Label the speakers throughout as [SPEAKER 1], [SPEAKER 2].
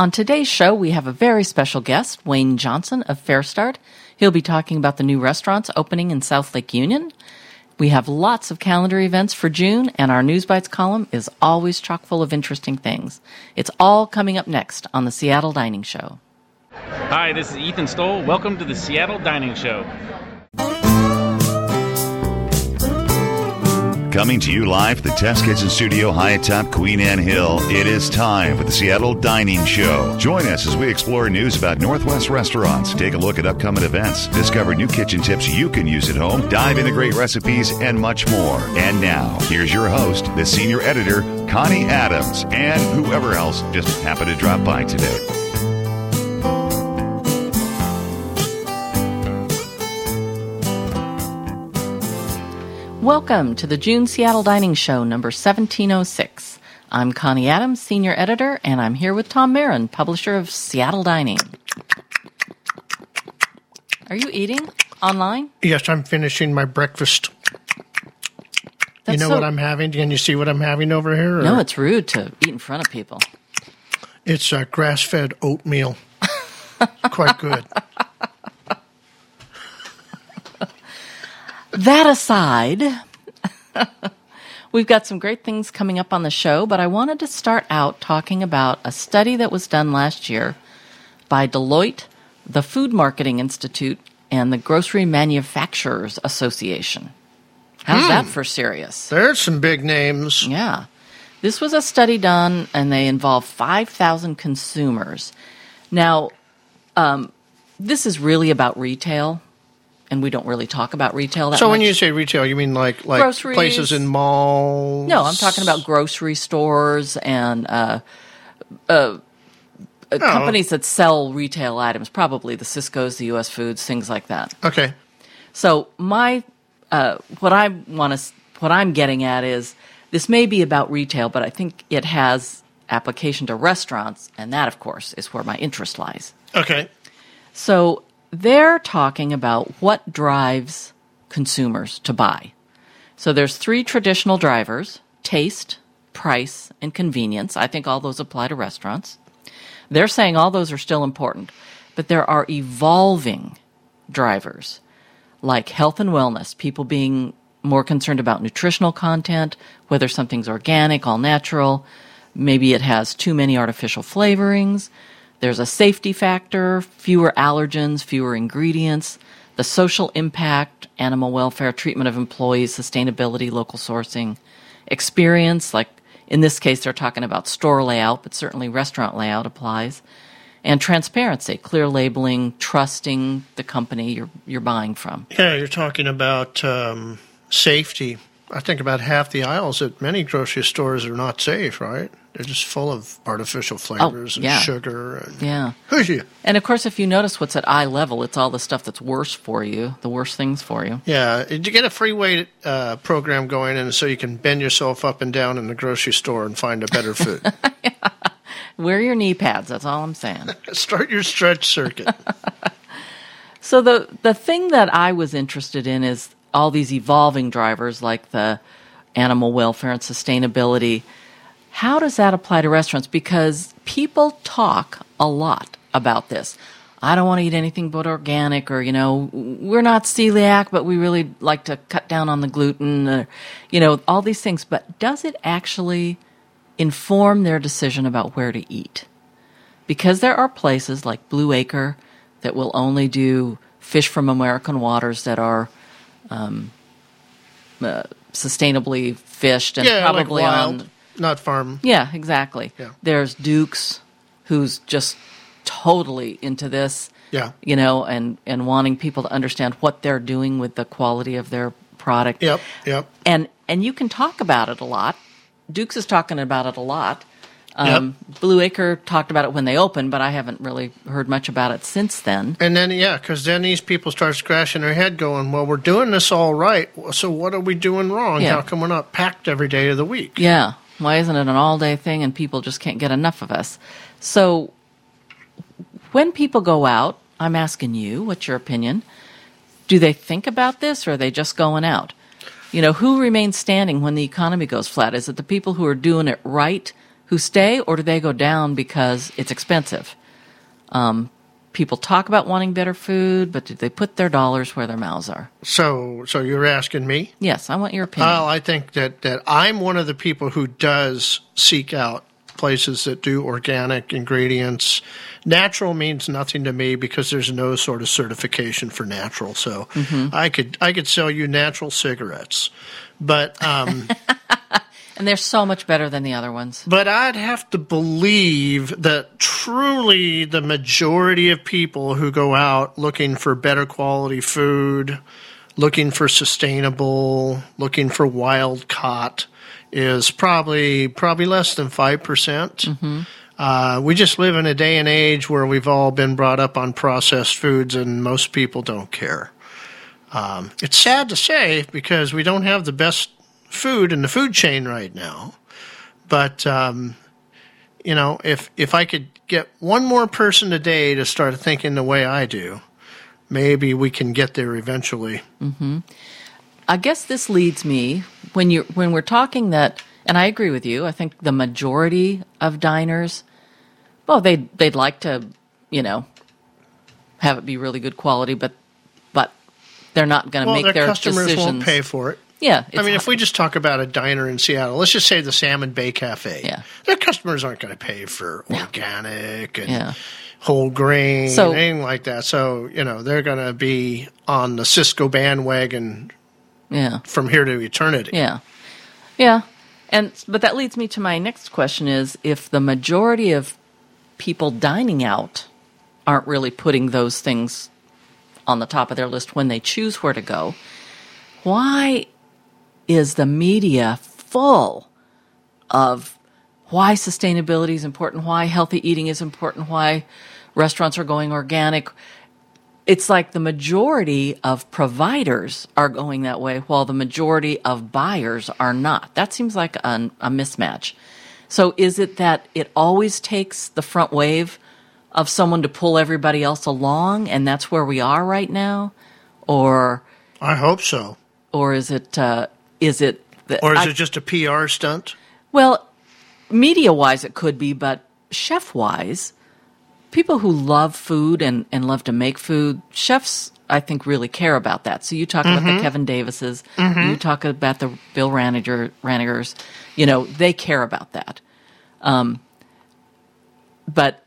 [SPEAKER 1] On today's show, we have a very special guest, Wayne Johnson of FareStart. He'll be talking about the new restaurants opening in South Lake Union. We have lots of calendar events for June, and our Newsbytes column is always chock full of interesting things. It's all coming up next on the Seattle Dining Show.
[SPEAKER 2] Hi, this is Ethan Stoll. Welcome to the Seattle Dining Show.
[SPEAKER 3] Coming to you live the Test Kitchen Studio high atop Queen Anne Hill, it is time for the Seattle Dining Show. Join us as we explore news about Northwest restaurants, take a look at upcoming events, discover new kitchen tips you can use at home, dive into great recipes, and much more. And now, here's your host, the senior editor, Connie Adams, and whoever else just happened to drop by today.
[SPEAKER 1] Welcome to the June Seattle Dining Show, number 1706. I'm Connie Adams, senior editor, and I'm here with Tom Marin, publisher of Seattle Dining. Are you eating online?
[SPEAKER 4] Yes, I'm finishing my breakfast. you know
[SPEAKER 1] so-
[SPEAKER 4] what I'm having? Can you see what I'm having over here? or-
[SPEAKER 1] No, it's rude to eat in front of people.
[SPEAKER 4] it's uh, grass-fed oatmeal. Quite good.
[SPEAKER 1] That aside, we've got some great things coming up on the show, but I wanted to start out talking about a study that was done last year by Deloitte, the Food Marketing Institute, and the Grocery Manufacturers Association. How's that for serious?
[SPEAKER 4] There's some big names.
[SPEAKER 1] Yeah. This was a study done, and they involved 5,000 consumers. Now, um, this is really about retail, and we don't really talk about retail that
[SPEAKER 4] So
[SPEAKER 1] much.
[SPEAKER 4] when you say retail, you mean like like
[SPEAKER 1] Groceries.
[SPEAKER 4] places in malls?
[SPEAKER 1] No, I'm talking about grocery stores and uh, uh, uh, companies that sell retail items, probably the Sysco's, the U.S. Foods, things like that.
[SPEAKER 4] Okay.
[SPEAKER 1] So my uh, what I want to what I'm getting at is this may be about retail, but I think it has application to restaurants, and that, of course, is where my interest lies.
[SPEAKER 4] Okay.
[SPEAKER 1] So they're talking about what drives consumers to buy. So there's three traditional drivers: taste, price, and convenience. I think all those apply to restaurants. They're saying all those are still important, but there are evolving drivers like health and wellness, people being more concerned about nutritional content, whether something's organic, all natural, maybe it has too many artificial flavorings. There's a safety factor, fewer allergens, fewer ingredients, the social impact, animal welfare, treatment of employees, sustainability, local sourcing, experience, like in this case, they're talking about store layout, but certainly restaurant layout applies. And transparency, clear labeling, trusting the company you're, you're buying from.
[SPEAKER 4] Yeah, you're talking about um, safety. I think about half the aisles at many grocery stores are not safe, right? They're just full of artificial flavors and
[SPEAKER 1] Oh, yeah.
[SPEAKER 4] sugar and
[SPEAKER 1] Yeah. And of course, if you notice what's at eye level, it's all the stuff that's worse for you, the worst things for you.
[SPEAKER 4] Yeah, did you get a free weight uh, program going, and so you can bend yourself up and down in the grocery store and find a better food?
[SPEAKER 1] Wear your knee pads, that's all I'm saying.
[SPEAKER 4] Start your stretch circuit.
[SPEAKER 1] So the the thing that I was interested in is all these evolving drivers like the animal welfare and sustainability. How does that apply to restaurants? Because people talk a lot about this. I don't want to eat anything but organic, or you know, we're not celiac, but we really like to cut down on the gluten, or, you know, all these things. But does it actually inform their decision about where to eat? because there are places like Blue Acre that will only do fish from American waters that are um, uh, sustainably fished and
[SPEAKER 4] yeah,
[SPEAKER 1] probably
[SPEAKER 4] like
[SPEAKER 1] on.
[SPEAKER 4] Not farm.
[SPEAKER 1] Yeah, exactly.
[SPEAKER 4] Yeah.
[SPEAKER 1] There's Dukes, who's just totally into this.
[SPEAKER 4] Yeah.
[SPEAKER 1] You know, and and wanting people to understand what they're doing with the quality of their product.
[SPEAKER 4] Yep, yep.
[SPEAKER 1] And and you can talk about it a lot. Dukes is talking about it a lot. Um, Blue Acre talked about it when they opened, but I haven't really heard much about it since then.
[SPEAKER 4] And then, yeah, because then these people start scratching their head going, well, we're doing this all right. So what are we doing wrong?
[SPEAKER 1] Yeah.
[SPEAKER 4] How come we're not packed every day of the week?
[SPEAKER 1] Yeah. Why isn't it an all day thing and people just can't get enough of us? So when people go out, I'm asking you, what's your opinion? Do they think about this or are they just going out? You know, who remains standing when the economy goes flat? Is it the people who are doing it right, who stay, or do they go down because it's expensive? Um, people talk about wanting better food, but do they put their dollars where their mouths are?
[SPEAKER 4] So, so you're asking me?
[SPEAKER 1] Yes, I want your opinion.
[SPEAKER 4] Well, I think that, that I'm one of the people who does seek out places that do organic ingredients. Natural means nothing to me because there's no sort of certification for natural. So I could I could sell you natural cigarettes, but um,
[SPEAKER 1] and they're so much better than the other ones.
[SPEAKER 4] but I'd have to believe that truly the majority of people who go out looking for better quality food, looking for sustainable, looking for wild caught, is probably probably less than five percent. Uh, we just live in a day and age where we've all been brought up on processed foods, and most people don't care. Um, it's sad to say because we don't have the best food in the food chain right now. But um, you know, if if I could get one more person a day to start thinking the way I do, maybe we can get there eventually.
[SPEAKER 1] I guess this leads me when you when we're talking that, and I agree with you. I think the majority of diners, well, they they'd like to, you know, have it be really good quality, but but they're not going to
[SPEAKER 4] Well,
[SPEAKER 1] make
[SPEAKER 4] their
[SPEAKER 1] their
[SPEAKER 4] customers
[SPEAKER 1] decisions.
[SPEAKER 4] won't pay for it.
[SPEAKER 1] Yeah,
[SPEAKER 4] I mean, if we just talk about a diner in Seattle, let's just say the Salmon Bay Cafe.
[SPEAKER 1] Yeah.
[SPEAKER 4] Their customers aren't going to pay for organic and
[SPEAKER 1] Yeah.
[SPEAKER 4] whole grain,
[SPEAKER 1] So-
[SPEAKER 4] anything like that. So, you know, they're going to be on the Sysco bandwagon
[SPEAKER 1] yeah,
[SPEAKER 4] from here to eternity.
[SPEAKER 1] yeah, yeah, and but that leads me to my next question: is if the majority of people dining out aren't really putting those things on the top of their list when they choose where to go, why is the media full of why sustainability is important, why healthy eating is important, why restaurants are going organic? It's like the majority of providers are going that way, while the majority of buyers are not. That seems like an, a mismatch. So, is it that it always takes the front wave of someone to pull everybody else along, and that's where we are right now, or
[SPEAKER 4] I hope so.
[SPEAKER 1] or is it uh, is it that
[SPEAKER 4] Or is
[SPEAKER 1] I-
[SPEAKER 4] it just a PR stunt?
[SPEAKER 1] well, media wise, it could be, but chef wise, people who love food and, and love to make food, chefs, I think, really care about that. So you talk about the Kevin Davises, you talk about the Bill Ranniger, Rannigers, you know, they care about that. Um, but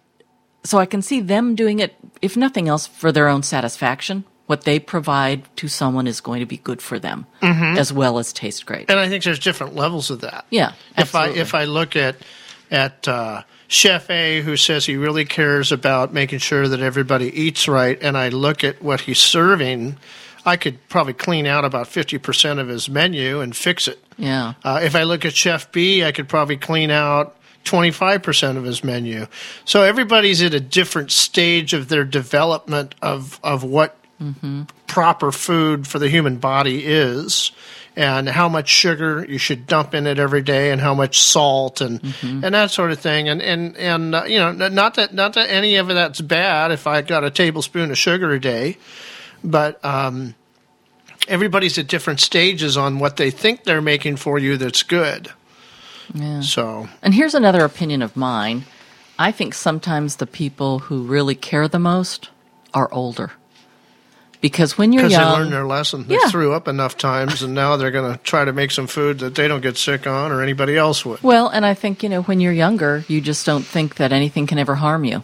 [SPEAKER 1] so I can see them doing it, if nothing else, for their own satisfaction. What they provide to someone is going to be good for them, as well as taste great.
[SPEAKER 4] And I think there's different levels of that.
[SPEAKER 1] Yeah,
[SPEAKER 4] If I if I look at at uh, Chef A, who says he really cares about making sure that everybody eats right, and I look at what he's serving, I could probably clean out about fifty percent of his menu and fix it.
[SPEAKER 1] Yeah.
[SPEAKER 4] Uh, if I look at Chef B, I could probably clean out 25% of his menu. So everybody's at a different stage of their development of, of what proper food for the human body is and how much sugar you should dump in it every day and how much salt and and that sort of thing and and and uh, you know not that not that any of that's bad if I got a tablespoon of sugar a day but um everybody's at different stages on what they think they're making for you that's good.
[SPEAKER 1] Yeah.
[SPEAKER 4] So,
[SPEAKER 1] And here's another opinion of mine. I think sometimes the people who really care the most are older. Because when you're
[SPEAKER 4] young. they learned their lesson, they
[SPEAKER 1] Yeah.
[SPEAKER 4] threw up enough times, and now they're going to try to make some food that they don't get sick on or anybody else would.
[SPEAKER 1] well, and I think, you know, when you're younger, you just don't think that anything can ever harm you.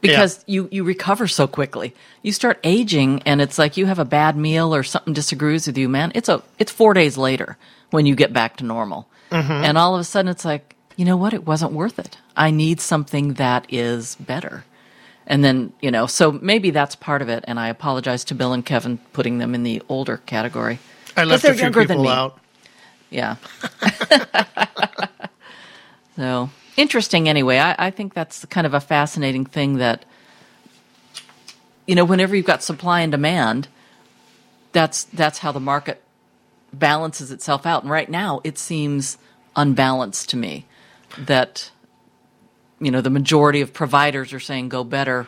[SPEAKER 1] Because you, you recover so quickly. You start aging and it's like you have a bad meal or something disagrees with you, man. It's a it's four days later when you get back to normal. Mm-hmm. And all of a sudden it's like, you know what, it wasn't worth it. I need something that is better. And then, you know, so maybe that's part of it. And I apologize to Bill and Kevin putting them in the older category.
[SPEAKER 4] I left
[SPEAKER 1] they're
[SPEAKER 4] a few
[SPEAKER 1] younger than
[SPEAKER 4] people
[SPEAKER 1] me.
[SPEAKER 4] out.
[SPEAKER 1] Yeah. so interesting anyway. I, I think that's kind of a fascinating thing that, you know, whenever you've got supply and demand, that's that's how the market balances itself out. And right now it seems unbalanced to me that you know the majority of providers are saying go better,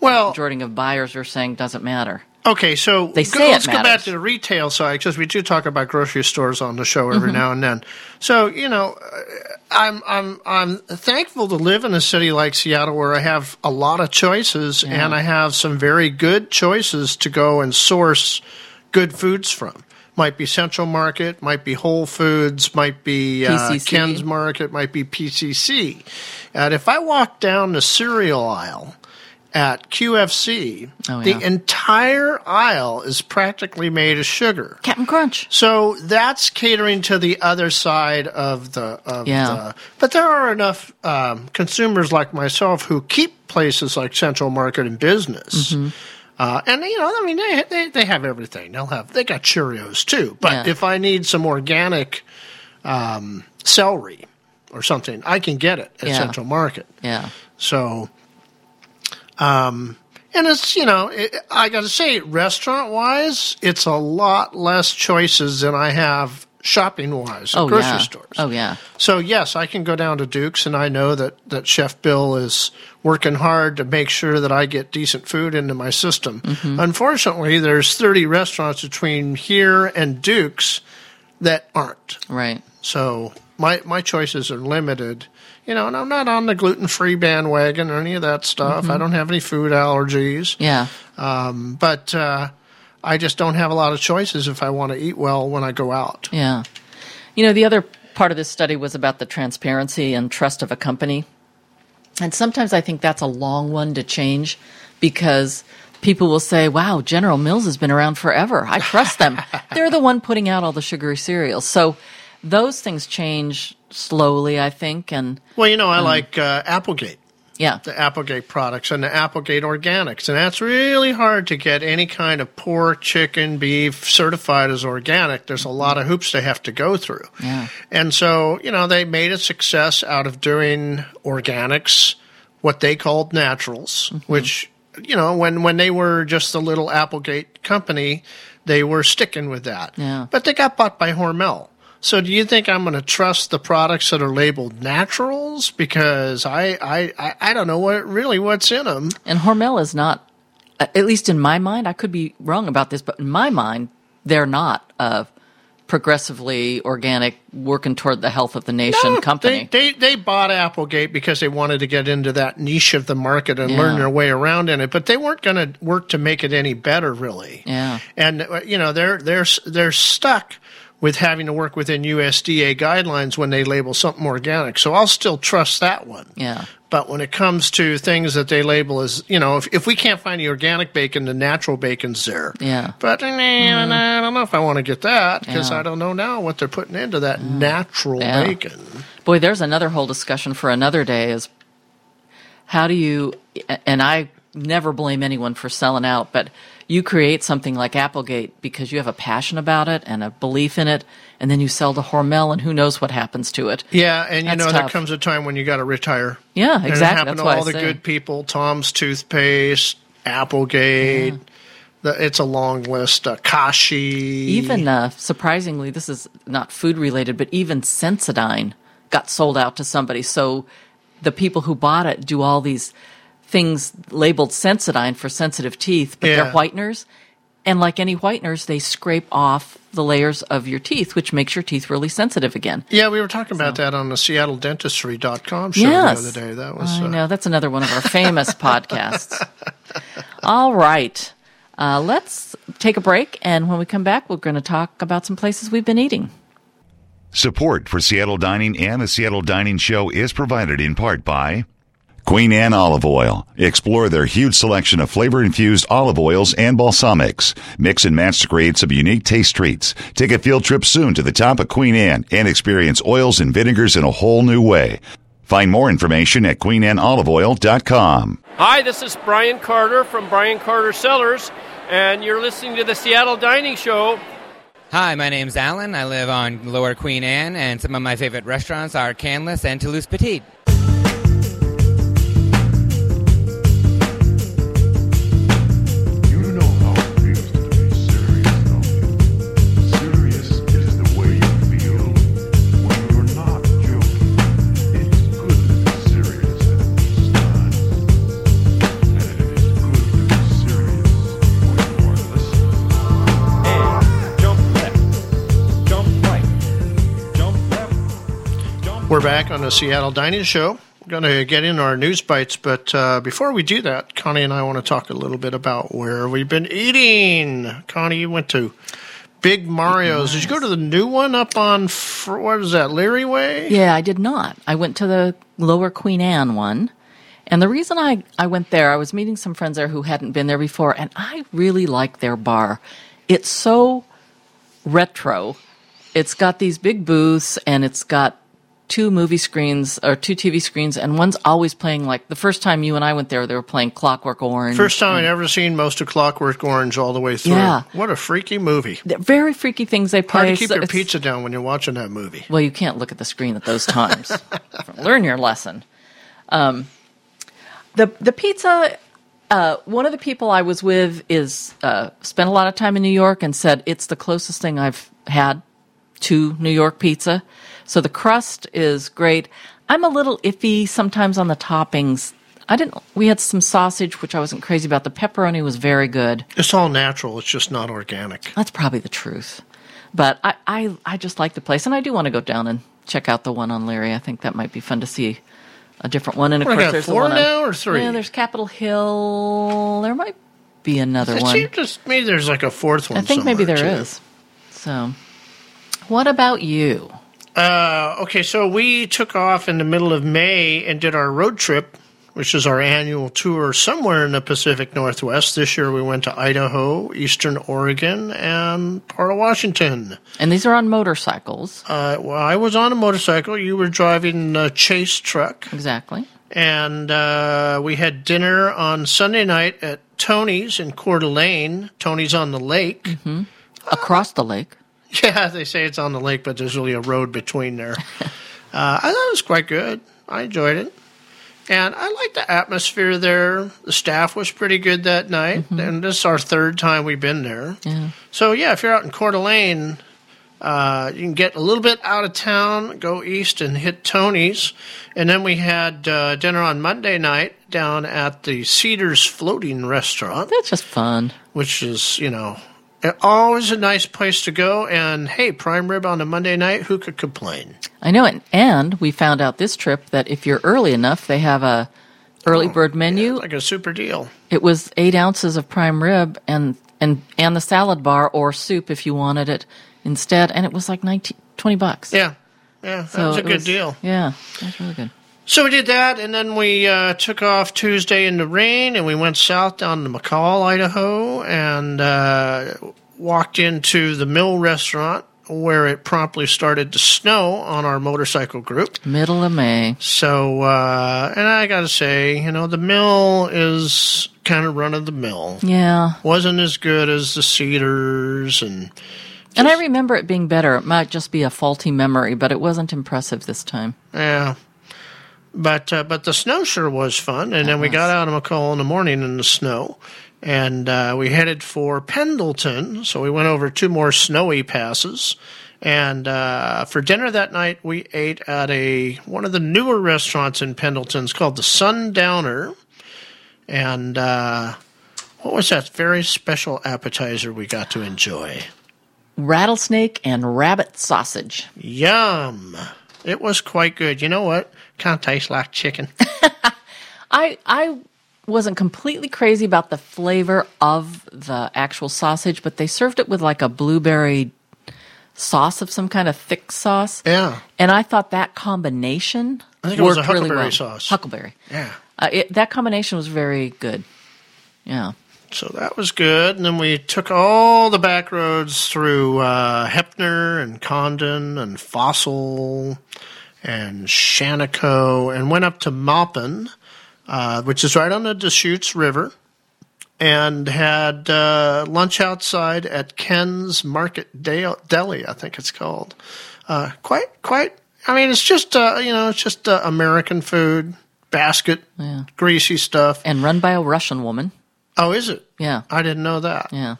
[SPEAKER 4] Well, the
[SPEAKER 1] majority of buyers are saying doesn't matter.
[SPEAKER 4] Okay, so
[SPEAKER 1] They say
[SPEAKER 4] go, let's go back to the retail side because we do talk about grocery stores on the show every now and then. So you know, I'm I'm I'm thankful to live in a city like Seattle where I have a lot of choices and I have some very good choices to go and source good foods from. Might be Central Market, might be Whole Foods, might be uh, Ken's Market, might be PCC. And if I walk down the cereal aisle at QFC,
[SPEAKER 1] Oh, yeah.
[SPEAKER 4] the entire aisle is practically made of sugar.
[SPEAKER 1] Captain Crunch.
[SPEAKER 4] So that's catering to the other side of the. Of
[SPEAKER 1] Yeah.
[SPEAKER 4] the but there are enough um, consumers like myself who keep places like Central Market in business.
[SPEAKER 1] Mm-hmm.
[SPEAKER 4] Uh, and you know, I mean, they, they they have everything. They'll have they got Cheerios too. But
[SPEAKER 1] Yeah.
[SPEAKER 4] if I need some organic um, celery or something, I can get it at
[SPEAKER 1] Yeah.
[SPEAKER 4] Central Market.
[SPEAKER 1] Yeah.
[SPEAKER 4] So, um, and it's you know, it, I got to say, restaurant wise, it's a lot less choices than I have shopping wise at
[SPEAKER 1] Oh
[SPEAKER 4] grocery
[SPEAKER 1] yeah.
[SPEAKER 4] stores.
[SPEAKER 1] Oh yeah.
[SPEAKER 4] So yes, I can go down to Duke's, and I know that that Chef Bill is working hard to make sure that I get decent food into my system.
[SPEAKER 1] Mm-hmm.
[SPEAKER 4] Unfortunately, there's 30 restaurants between here and Duke's that aren't.
[SPEAKER 1] Right.
[SPEAKER 4] So my my choices are limited. You know, and I'm not on the gluten free bandwagon or any of that stuff.
[SPEAKER 1] Mm-hmm.
[SPEAKER 4] I don't have any food allergies.
[SPEAKER 1] Yeah.
[SPEAKER 4] Um, but uh, I just don't have a lot of choices if I want to eat well when I go out.
[SPEAKER 1] Yeah. You know, the other part of this study was about the transparency and trust of a company. And sometimes I think that's a long one to change because people will say, wow, General Mills has been around forever. I trust them. They're the one putting out all the sugary cereals. So those things change slowly, I think. And
[SPEAKER 4] Well, you know. I like uh, Applegate.
[SPEAKER 1] yeah,
[SPEAKER 4] the Applegate products and the Applegate organics. And that's really hard to get any kind of pork, chicken, beef certified as organic. There's a lot of hoops they have to go through.
[SPEAKER 1] Yeah.
[SPEAKER 4] And so, you know, they made a success out of doing organics, what they called naturals,
[SPEAKER 1] Mm-hmm.
[SPEAKER 4] which, you know, when, when they were just a little Applegate company, they were sticking with that.
[SPEAKER 1] Yeah.
[SPEAKER 4] But they got bought by Hormel. So do you think I'm going to trust the products that are labeled naturals? Because I, I, I, I don't know what really what's in them.
[SPEAKER 1] and Hormel is not, at least in my mind, I could be wrong about this, but in my mind, they're not a progressively organic, working toward the health of the nation company.
[SPEAKER 4] They, they they bought Applegate because they wanted to get into that niche of the market and
[SPEAKER 1] Yeah.
[SPEAKER 4] learn their way around in it, but they weren't going to work to make it any better, really.
[SPEAKER 1] Yeah.
[SPEAKER 4] And uh, you know they're they're they're stuck with having to work within USDA guidelines when they label something organic. So I'll still trust that one.
[SPEAKER 1] yeah.
[SPEAKER 4] But when it comes to things that they label as, you know, if, if we can't find the organic bacon, the natural bacon's there.
[SPEAKER 1] Yeah.
[SPEAKER 4] But eh, I don't know if I want to get that because
[SPEAKER 1] Yeah.
[SPEAKER 4] I don't know now what they're putting into that natural
[SPEAKER 1] Yeah.
[SPEAKER 4] bacon.
[SPEAKER 1] Boy, there's another whole discussion for another day is how do you, and I never blame anyone for selling out, but you create something like Applegate because you have a passion about it and a belief in it, and then you sell to Hormel, and who knows what happens to it.
[SPEAKER 4] Yeah, and you
[SPEAKER 1] That's
[SPEAKER 4] know there comes a time when you got to retire.
[SPEAKER 1] Yeah,
[SPEAKER 4] And it
[SPEAKER 1] exactly.
[SPEAKER 4] happened
[SPEAKER 1] That's
[SPEAKER 4] to
[SPEAKER 1] why
[SPEAKER 4] all the good people. Tom's toothpaste, Applegate. The, it's a long list. Uh, Kashi.
[SPEAKER 1] Even uh, surprisingly, this is not food related, but even Sensodyne got sold out to somebody. So the people who bought it do all these things labeled Sensodyne for sensitive teeth, but
[SPEAKER 4] Yeah.
[SPEAKER 1] they're whiteners. And like any whiteners, they scrape off the layers of your teeth, which makes your teeth really sensitive again.
[SPEAKER 4] Yeah, we were talking about that on the SeattleDentistry.com show
[SPEAKER 1] Yes.
[SPEAKER 4] the other day. That was
[SPEAKER 1] I
[SPEAKER 4] uh,
[SPEAKER 1] know. That's another one of our famous podcasts. All right. Uh, let's take a break. And when we come back, we're going to talk about some places we've been eating.
[SPEAKER 3] Support for Seattle Dining and the Seattle Dining Show is provided in part by Queen Anne Olive Oil. Explore their huge selection of flavor infused olive oils and balsamics. Mix and match to create some unique taste treats. Take a field trip soon to the top of Queen Anne and experience oils and vinegars in a whole new way. Find more information at queenanneoliveoil.com.
[SPEAKER 5] Hi, this is Brian Carter from Brian Carter Cellars, and you're listening to the Seattle Dining Show.
[SPEAKER 6] Hi, my name's Alan. I live on Lower Queen Anne, and some of my favorite restaurants are Canlis and Toulouse Petite.
[SPEAKER 4] We're back on the Seattle Dining Show. We're going to get in our news bites, but uh, before we do that, Connie and I want to talk a little bit about where we've been eating. Connie, you went to Big Mario's. Did you go to the new one up on, what is that, Leary Way?
[SPEAKER 1] Yeah, I did not. I went to the Lower Queen Anne one. And the reason I, I went there, I was meeting some friends there who hadn't been there before, and I really like their bar. It's so retro. It's got these big booths, and it's got two movie screens or two TV screens, and one's always playing like the first time you and I went there, they were playing Clockwork Orange.
[SPEAKER 4] First time I'd ever seen most of Clockwork Orange all the way through.
[SPEAKER 1] Yeah.
[SPEAKER 4] What a freaky movie.
[SPEAKER 1] They're very freaky things they play.
[SPEAKER 4] Hard to keep
[SPEAKER 1] So
[SPEAKER 4] your pizza down when you're watching that movie.
[SPEAKER 1] Well, you can't look at the screen at those times. Learn your lesson. Um, the the pizza. Uh, one of the people I was with is uh, spent a lot of time in New York and said it's the closest thing I've had to New York pizza. So the crust is great. I'm a little iffy sometimes on the toppings. I didn't. We had some sausage, which I wasn't crazy about. The pepperoni was very good.
[SPEAKER 4] It's all natural. It's just not organic.
[SPEAKER 1] That's probably the truth. But I, I, I just like the place, and I do want to go down and check out the one on Leary. I think that might be fun to see a different one. And of
[SPEAKER 4] I
[SPEAKER 1] course, there's the
[SPEAKER 4] four
[SPEAKER 1] one on-
[SPEAKER 4] now or three?
[SPEAKER 1] Yeah, there's Capitol Hill. There might be another
[SPEAKER 4] It
[SPEAKER 1] one.
[SPEAKER 4] seems just maybe there's like a fourth one.
[SPEAKER 1] I think maybe there
[SPEAKER 4] somewhere,
[SPEAKER 1] is. So, what about you?
[SPEAKER 4] Uh, okay, so we took off in the middle of May and did our road trip, which is our annual tour somewhere in the Pacific Northwest. This year we went to Idaho, Eastern Oregon, and part of Washington.
[SPEAKER 1] And these are on motorcycles.
[SPEAKER 4] Uh, well, I was on a motorcycle. You were driving a chase truck.
[SPEAKER 1] Exactly.
[SPEAKER 4] And uh, we had dinner on Sunday night at Tony's in Coeur d'Alene. Tony's on the lake.
[SPEAKER 1] Across the lake.
[SPEAKER 4] Yeah, they say it's on the lake, but there's really a road between there. uh, I thought it was quite good. I enjoyed it. And I liked the atmosphere there. The staff was pretty good that night. And this is our third time we've been there.
[SPEAKER 1] Yeah.
[SPEAKER 4] So, yeah, if you're out in Coeur d'Alene, uh, you can get a little bit out of town, go east and hit Tony's. And then we had uh, dinner on Monday night down at the Cedars Floating Restaurant
[SPEAKER 1] That's just fun.
[SPEAKER 4] which is you know always a nice place to go. And hey, prime rib on a Monday night, who could complain?
[SPEAKER 1] I know it. And we found out this trip that if you're early enough, they have a early oh, bird menu.
[SPEAKER 4] Like a super deal.
[SPEAKER 1] It was eight ounces of prime rib and and and the salad bar or soup if you wanted it instead, and it was like 19, 20 bucks.
[SPEAKER 4] Yeah, yeah, that
[SPEAKER 1] So
[SPEAKER 4] was a good deal.
[SPEAKER 1] Yeah, That's really good.
[SPEAKER 4] So we did that, and then we uh, took off Tuesday in the rain, and we went south down to McCall, Idaho, and uh, walked into the Mill Restaurant, where it promptly started to snow on our motorcycle group.
[SPEAKER 1] Middle of May.
[SPEAKER 4] So, uh, and I got to say, you know, the Mill is kind of run of the mill.
[SPEAKER 1] Yeah,
[SPEAKER 4] Wasn't as good as the Cedars, and
[SPEAKER 1] and I remember it being better. It might just be a faulty memory, but it wasn't impressive this time.
[SPEAKER 4] yeah. But uh, but the snow sure was fun, and then we got out of McCall in the morning in the snow, and uh, we headed for Pendleton. So we went over two more snowy passes, and uh, for dinner that night we ate at a one of the newer restaurants in Pendleton. It's called the Sundowner, and uh, what was that very special appetizer we got to enjoy?
[SPEAKER 1] Rattlesnake and rabbit sausage.
[SPEAKER 4] Yum! It was quite good. You know what? Kind of tastes like chicken.
[SPEAKER 1] I I wasn't completely crazy about the flavor of the actual sausage, but they served it with like a blueberry sauce of some kind of thick sauce.
[SPEAKER 4] Yeah.
[SPEAKER 1] And I thought that combination
[SPEAKER 4] I think it was
[SPEAKER 1] worked
[SPEAKER 4] a
[SPEAKER 1] really
[SPEAKER 4] huckleberry
[SPEAKER 1] well.
[SPEAKER 4] sauce.
[SPEAKER 1] Huckleberry.
[SPEAKER 4] Yeah.
[SPEAKER 1] Uh, it, that combination was very good. Yeah.
[SPEAKER 4] So that was good. And then we took all the back roads through uh, Heppner and Condon and Fossil and Shaniko and went up to Maupin, uh, which is right on the Deschutes River, and had uh, lunch outside at Ken's Market Dale- Deli, I think it's called. Uh, quite, quite. I mean, it's just uh, you know, it's just uh, American food basket,
[SPEAKER 1] Yeah.
[SPEAKER 4] greasy stuff.
[SPEAKER 1] And run by a Russian woman.
[SPEAKER 4] Oh, is it?
[SPEAKER 1] Yeah.
[SPEAKER 4] I didn't know that.
[SPEAKER 1] Yeah.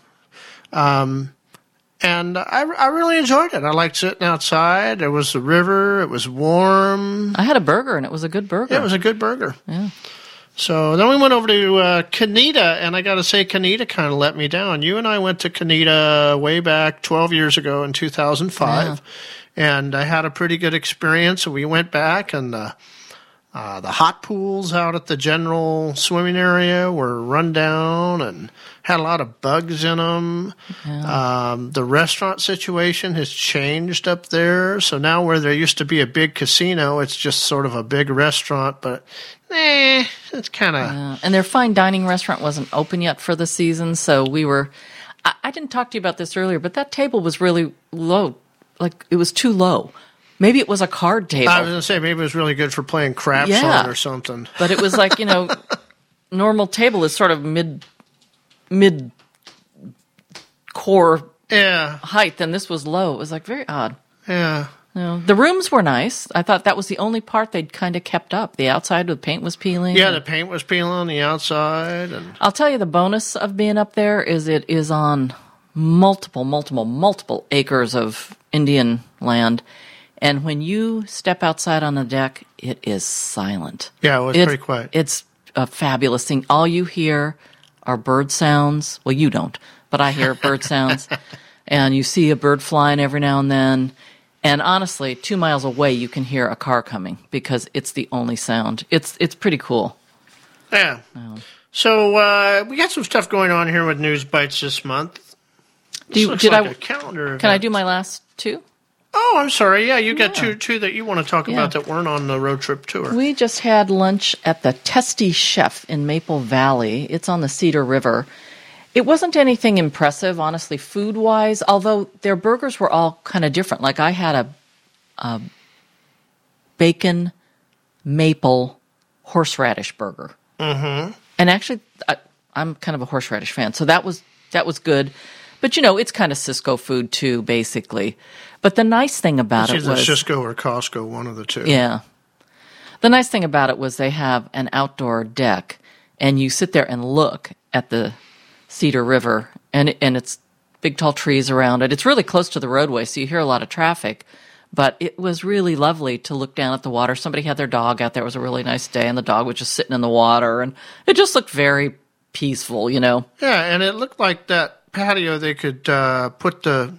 [SPEAKER 4] And I, I really enjoyed it. I liked sitting outside. There was the river. It was warm.
[SPEAKER 1] I had a burger and it was a good burger.
[SPEAKER 4] It was a good burger.
[SPEAKER 1] Yeah.
[SPEAKER 4] So then we went over to uh, Kah-Nee-Ta, and I got to say, Kah-Nee-Ta kind of let me down. You and I went to Kah-Nee-Ta way back 12 years ago in 2005, and I had a pretty good experience. We went back, and the uh, the hot pools out at the general swimming area were run down and had a lot of bugs in them. Um, the restaurant situation has changed up there. So now where there used to be a big casino, it's just sort of a big restaurant, but eh, it's kind of.
[SPEAKER 1] Uh, and their fine dining restaurant wasn't open yet for the season, so we were. I, I didn't talk to you about this earlier, but that table was really low. Like it was too low. Maybe it was a card table.
[SPEAKER 4] I was going to say maybe it was really good for playing craps
[SPEAKER 1] Yeah.
[SPEAKER 4] on or something.
[SPEAKER 1] but it was like you know normal table is sort of mid mid core
[SPEAKER 4] Yeah,
[SPEAKER 1] height and this was low it was like very odd
[SPEAKER 4] yeah.
[SPEAKER 1] know, the rooms were nice i thought that was the only part they'd kind of kept up the outside the paint was peeling
[SPEAKER 4] Yeah, the paint was peeling on the outside, and
[SPEAKER 1] i'll tell you the bonus of being up there is it is on multiple multiple multiple acres of indian land and when you step outside on the deck it is silent
[SPEAKER 4] yeah, it was
[SPEAKER 1] It's-
[SPEAKER 4] pretty quiet.
[SPEAKER 1] It's a fabulous thing. All you hear are bird sounds. Well, you don't, but I hear bird sounds. And you see a bird flying every now and then. And honestly, two miles away, you can hear a car coming because it's the only sound. It's it's pretty cool.
[SPEAKER 4] Yeah. So uh, we got some stuff going on here with Newsbytes this month.
[SPEAKER 1] Do you, did
[SPEAKER 4] like
[SPEAKER 1] I?
[SPEAKER 4] a calendar.
[SPEAKER 1] Can I do my last two?
[SPEAKER 4] Oh, I'm sorry. Yeah, you got
[SPEAKER 1] Yeah.
[SPEAKER 4] two two that you want to talk
[SPEAKER 1] Yeah.
[SPEAKER 4] about that weren't on the road trip tour.
[SPEAKER 1] We just had lunch at the Testy Chef in Maple Valley. It's on the Cedar River. It wasn't anything impressive, honestly, food wise, although their burgers were all kind of different. Like I had a, a bacon maple horseradish burger. Mm-hmm. And actually, I, I'm kind of a horseradish fan, so that was that was good. But you know, it's kind of Sysco food too, basically. But the nice thing about
[SPEAKER 4] It's
[SPEAKER 1] it was
[SPEAKER 4] Sysco or Costco, one of the two.
[SPEAKER 1] yeah. The nice thing about it was they have an outdoor deck, and you sit there and look at the Cedar River, and and it's big tall trees around it. It's really close to the roadway, so you hear a lot of traffic. But it was really lovely to look down at the water. Somebody had their dog out there. It was a really nice day, and the dog was just sitting in the water, and it just looked very peaceful, you know.
[SPEAKER 4] Yeah, and it looked like that patio they could uh, put the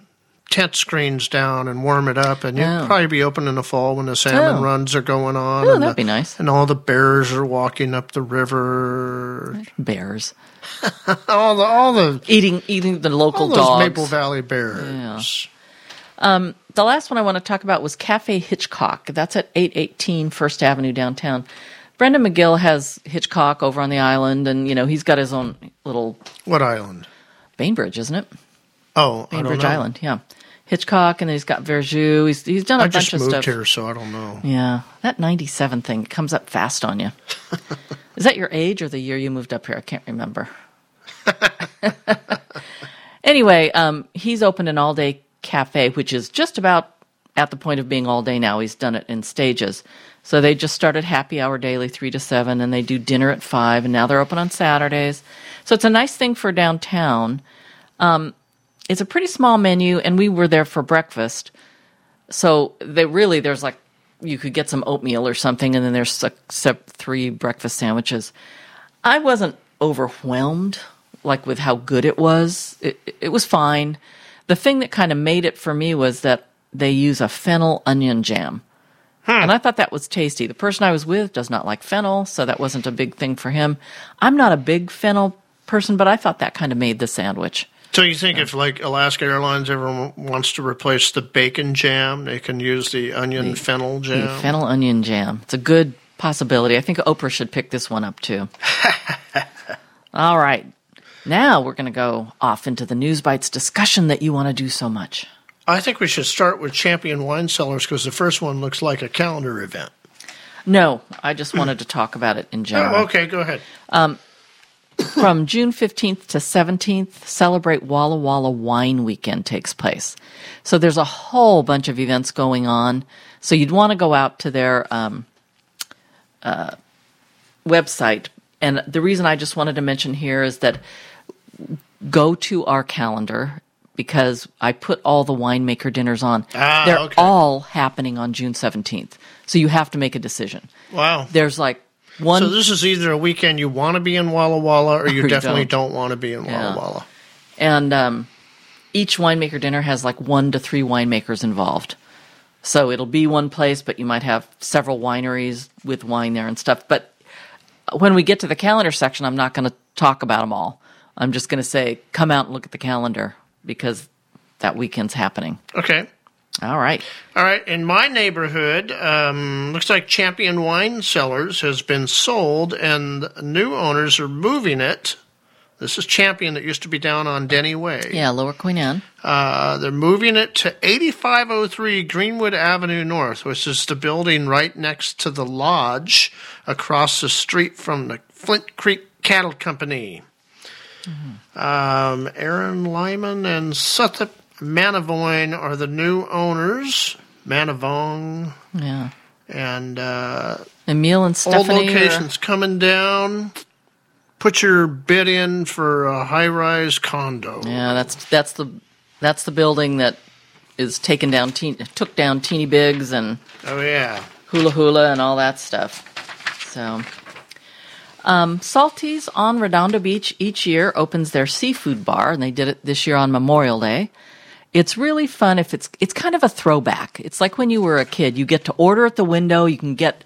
[SPEAKER 4] tent screens down and warm it up, and you'd
[SPEAKER 1] Oh.
[SPEAKER 4] probably be open in the fall when the salmon
[SPEAKER 1] Oh.
[SPEAKER 4] runs are going on.
[SPEAKER 1] Oh,
[SPEAKER 4] and
[SPEAKER 1] that'd
[SPEAKER 4] the-
[SPEAKER 1] be nice.
[SPEAKER 4] And all the bears are walking up the river.
[SPEAKER 1] Bears
[SPEAKER 4] All the all the
[SPEAKER 1] eating eating the local
[SPEAKER 4] all those
[SPEAKER 1] dogs.
[SPEAKER 4] Maple Valley bears.
[SPEAKER 1] Um, the last one I want to talk about was Cafe Hitchcock. That's at 818 First Avenue downtown. Brendan McGill has Hitchcock over on the island, and you know he's got his own little
[SPEAKER 4] What island?
[SPEAKER 1] Bainbridge, isn't it?
[SPEAKER 4] Oh,
[SPEAKER 1] Bainbridge. Island, yeah. Hitchcock, and then he's got Verjus. He's he's done a
[SPEAKER 4] I
[SPEAKER 1] bunch
[SPEAKER 4] just
[SPEAKER 1] of
[SPEAKER 4] moved
[SPEAKER 1] stuff.
[SPEAKER 4] here, so I don't know.
[SPEAKER 1] Yeah, that 97 thing comes up fast on you. Is that your age or the year you moved up here? I can't remember. anyway, um, he's opened an all day cafe, which is just about at the point of being all day now. He's done it in stages. So they just started happy hour daily, three to seven, and they do dinner at five, and now they're open on Saturdays. So it's a nice thing for downtown. Um, it's a pretty small menu, and we were there for breakfast. So they really there's like you could get some oatmeal or something, and then there's like three breakfast sandwiches. I wasn't overwhelmed like with how good it was. It, it was fine. The thing that kind of made it for me was that they use a fennel onion jam. Hmm. And I thought that was tasty. The person I was with does not like fennel, so that wasn't a big thing for him. I'm not a big fennel person, but I thought that kind of made the sandwich.
[SPEAKER 4] So you think if like Alaska Airlines ever wants to replace the bacon jam, they can use the onion fennel
[SPEAKER 1] The
[SPEAKER 4] jam?
[SPEAKER 1] fennel onion jam. It's a good possibility. I think Oprah should pick this one up too. All right. Now we're going to go off into the Newsbytes discussion that you want to do so much.
[SPEAKER 4] I think we should start with Champion Wine Cellars because the first one looks like a calendar event.
[SPEAKER 1] No, I just wanted to talk about it in oh, general.
[SPEAKER 4] Oh, okay, go ahead.
[SPEAKER 1] Um, From June 15th to 17th, Celebrate Walla Walla Wine Weekend takes place. So there's a whole bunch of events going on. So you'd want to go out to their um, uh, website. And the reason I just wanted to mention here is that go to our calendar because I put all the winemaker dinners on.
[SPEAKER 4] Ah,
[SPEAKER 1] They're
[SPEAKER 4] okay.
[SPEAKER 1] all happening on June 17th. So you have to make a decision.
[SPEAKER 4] Wow.
[SPEAKER 1] There's like one
[SPEAKER 4] So this is either a weekend you want to be in Walla Walla or you definitely
[SPEAKER 1] don't.
[SPEAKER 4] don't. want to be in Walla
[SPEAKER 1] Yeah.
[SPEAKER 4] Walla.
[SPEAKER 1] and um, each winemaker dinner has like one to three winemakers involved. So it'll be one place, but you might have several wineries with wine there and stuff. But when we get to the calendar section, I'm not going to talk about them all. I'm just going to say, come out and look at the calendar because that weekend's happening.
[SPEAKER 4] Okay.
[SPEAKER 1] All right.
[SPEAKER 4] All right. In my neighborhood, um, looks like Champion Wine Cellars has been sold and new owners are moving it. This is Champion that used to be down on Denny Way.
[SPEAKER 1] Yeah, Lower Queen Anne.
[SPEAKER 4] Uh, they're moving it to 8503 Greenwood Avenue North, which is the building right next to the lodge across the street from the Flint Creek Cattle Company. Um, Aaron Lyman and Suthup Manavoyne are the new owners. Manavong
[SPEAKER 1] Yeah.
[SPEAKER 4] and uh,
[SPEAKER 1] Emil and
[SPEAKER 4] old
[SPEAKER 1] Stephanie. are-
[SPEAKER 4] locations coming down. Put your bid in for a high-rise condo.
[SPEAKER 1] Yeah, that's that's the that's the building that is taken down. Teen, took down Teeny Bigs and
[SPEAKER 4] Oh yeah.
[SPEAKER 1] Hula Hula and all that stuff. So, um, Salty's on Redondo Beach each year opens their seafood bar, and they did it this year on Memorial Day. It's really fun if it's it's kind of a throwback. It's like when you were a kid. You get to order at the window. You can get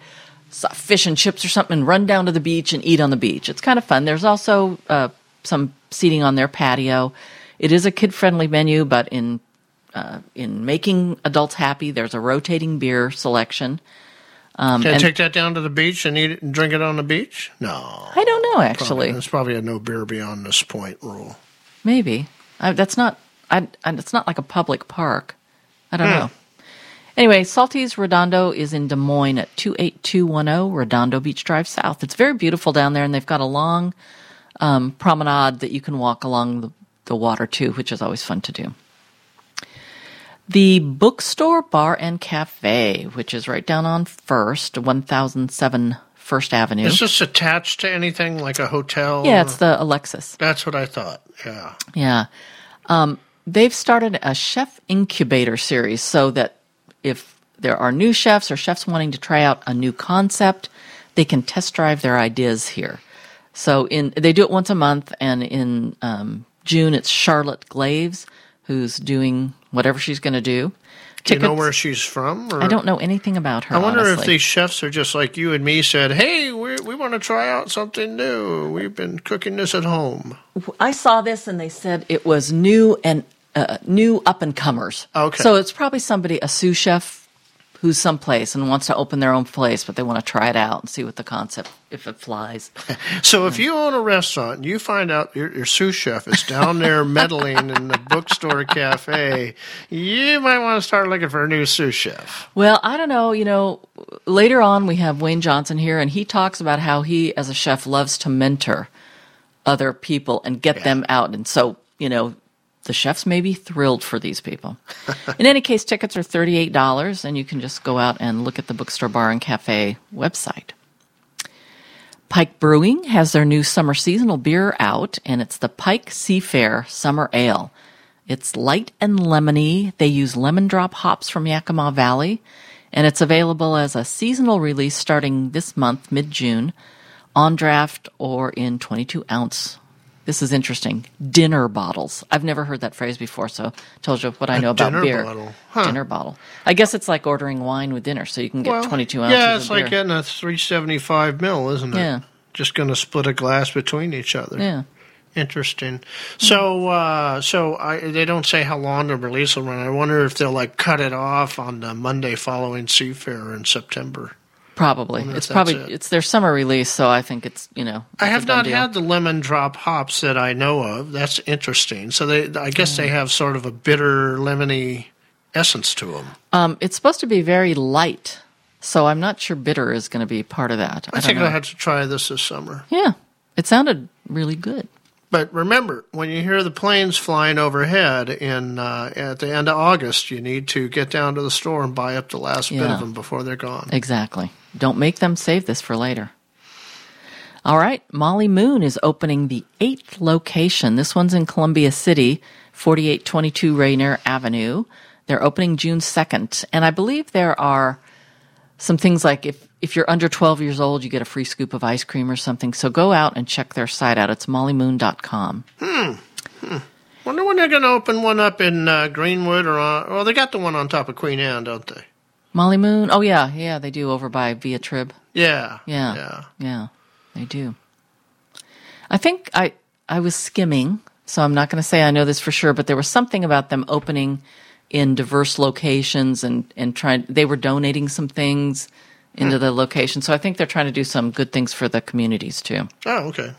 [SPEAKER 1] fish and chips or something, and run down to the beach and eat on the beach. It's kind of fun. There's also uh, some seating on their patio. It is a kid friendly menu, but in uh, in making adults happy, there's a rotating beer selection. Um,
[SPEAKER 4] Can I take that down to the beach and eat it and drink it on the beach? No.
[SPEAKER 1] I don't know actually.
[SPEAKER 4] It's probably a no beer beyond this point rule.
[SPEAKER 1] Maybe I, that's not. I, I, it's not like a public park. I don't
[SPEAKER 4] Hmm.
[SPEAKER 1] know. Anyway, Salty's Redondo is in Des Moines at 28210 Redondo Beach Drive South. It's very beautiful down there, and they've got a long um, promenade that you can walk along the, the water too, which is always fun to do. The bookstore, bar, and cafe, which is right down on First, 1007 First Avenue.
[SPEAKER 4] Is this attached to anything like a hotel?
[SPEAKER 1] yeah, it's the Alexis.
[SPEAKER 4] That's what I thought. Yeah.
[SPEAKER 1] Yeah. Um, they've started a chef incubator series so that if there are new chefs or chefs wanting to try out a new concept, they can test drive their ideas here. So in they do it once a month, and in um, June it's Charlotte Glaves who's doing whatever she's going to do.
[SPEAKER 4] Do you know where she's from? Or?
[SPEAKER 1] I don't know anything about her.
[SPEAKER 4] I wonder if these chefs are just like you and me said, hey, we, we want to try out something new. We've been cooking this at home.
[SPEAKER 1] I saw this and they said it was new and uh, new up and comers.
[SPEAKER 4] Okay.
[SPEAKER 1] So it's probably somebody, a sous chef who's someplace and wants to open their own place, but they want to try it out and see what the concept, if it flies.
[SPEAKER 4] So if you own a restaurant and you find out your, your sous chef is down there meddling in the bookstore cafe, you might want to start looking for a new sous chef.
[SPEAKER 1] Well, I don't know. You know, later on we have Wayne Johnson here, and he talks about how he, as a chef, loves to mentor other people and get them out. And so, you know, the chefs may be thrilled for these people. In any case, tickets are $38, and you can just go out and look at the bookstore, bar, and cafe website. Pike Brewing has their new summer seasonal beer out, and it's the Pike Seafair Summer Ale. It's light and lemony. They use lemon drop hops from Yakima Valley, and it's available as a seasonal release starting this month, mid June, on draft or in 22 ounce. This is interesting. Dinner bottles. I've never heard that phrase before, so tells you what I know about
[SPEAKER 4] dinner
[SPEAKER 1] beer.
[SPEAKER 4] bottle. Huh.
[SPEAKER 1] Dinner bottle. I guess it's like ordering wine with dinner, so you can get 22 ounces.
[SPEAKER 4] Yeah, it's like
[SPEAKER 1] beer.
[SPEAKER 4] getting a 375 mil, isn't it?
[SPEAKER 1] Yeah.
[SPEAKER 4] Just going to split a glass between each other.
[SPEAKER 1] Yeah.
[SPEAKER 4] Interesting. So, uh, so I, they don't say how long the release will run. I wonder if they'll like cut it off on the Monday following Seafair in September.
[SPEAKER 1] Probably. It's probably
[SPEAKER 4] it.
[SPEAKER 1] it's their summer release, so I think it's you know.
[SPEAKER 4] I have not
[SPEAKER 1] deal.
[SPEAKER 4] had the lemon drop hops that I know of. That's interesting. So they, I guess
[SPEAKER 1] Mm.
[SPEAKER 4] they have sort of a bitter, lemony essence to them.
[SPEAKER 1] Um, it's supposed to be very light, so I'm not sure bitter is going to be part of that. I,
[SPEAKER 4] I think
[SPEAKER 1] know.
[SPEAKER 4] I had to try this this summer.
[SPEAKER 1] Yeah, it sounded really good.
[SPEAKER 4] But remember, when you hear the planes flying overhead in uh, at the end of August, you need to get down to the store and buy up the last bit of them before they're gone.
[SPEAKER 1] Exactly. Don't make them save this for later. All right, Molly Moon is opening the eighth location. This one's in Columbia City, 4822 Rainier Avenue. They're opening June 2nd, and I believe there are some things like if if you're under 12 years old, you get a free scoop of ice cream or something. So go out and check their site out. It's mollymoon.com. Hmm. hmm.
[SPEAKER 4] Wonder when they're going to open one up in uh, Greenwood or on. Well, they got the one on top of Queen Anne, don't they?
[SPEAKER 1] Molly Moon. Oh yeah, yeah, they do over by Via Trib.
[SPEAKER 4] Yeah.
[SPEAKER 1] Yeah.
[SPEAKER 4] Yeah.
[SPEAKER 1] Yeah, they do. I think I I was skimming, so I'm not going to say I know this for sure, but there was something about them opening in diverse locations and and trying they were donating some things into hmm. the location. So I think they're trying to do some good things for the communities too.
[SPEAKER 4] Oh, okay.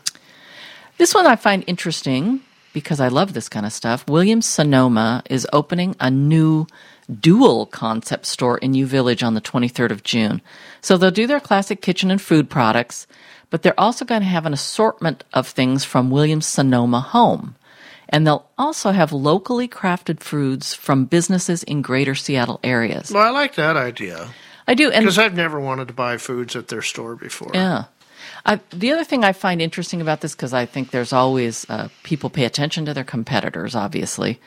[SPEAKER 1] This one I find interesting because I love this kind of stuff. Williams Sonoma is opening a new dual concept store in U Village on the 23rd of June. So they'll do their classic kitchen and food products, but they're also going to have an assortment of things from Williams Sonoma Home. And they'll also have locally crafted foods from businesses in greater Seattle areas.
[SPEAKER 4] Well, I like that idea
[SPEAKER 1] I do. And
[SPEAKER 4] because I've never wanted to buy foods at their store before.
[SPEAKER 1] Yeah. I, the other thing I find interesting about this, because I think there's always uh, people pay attention to their competitors, obviously.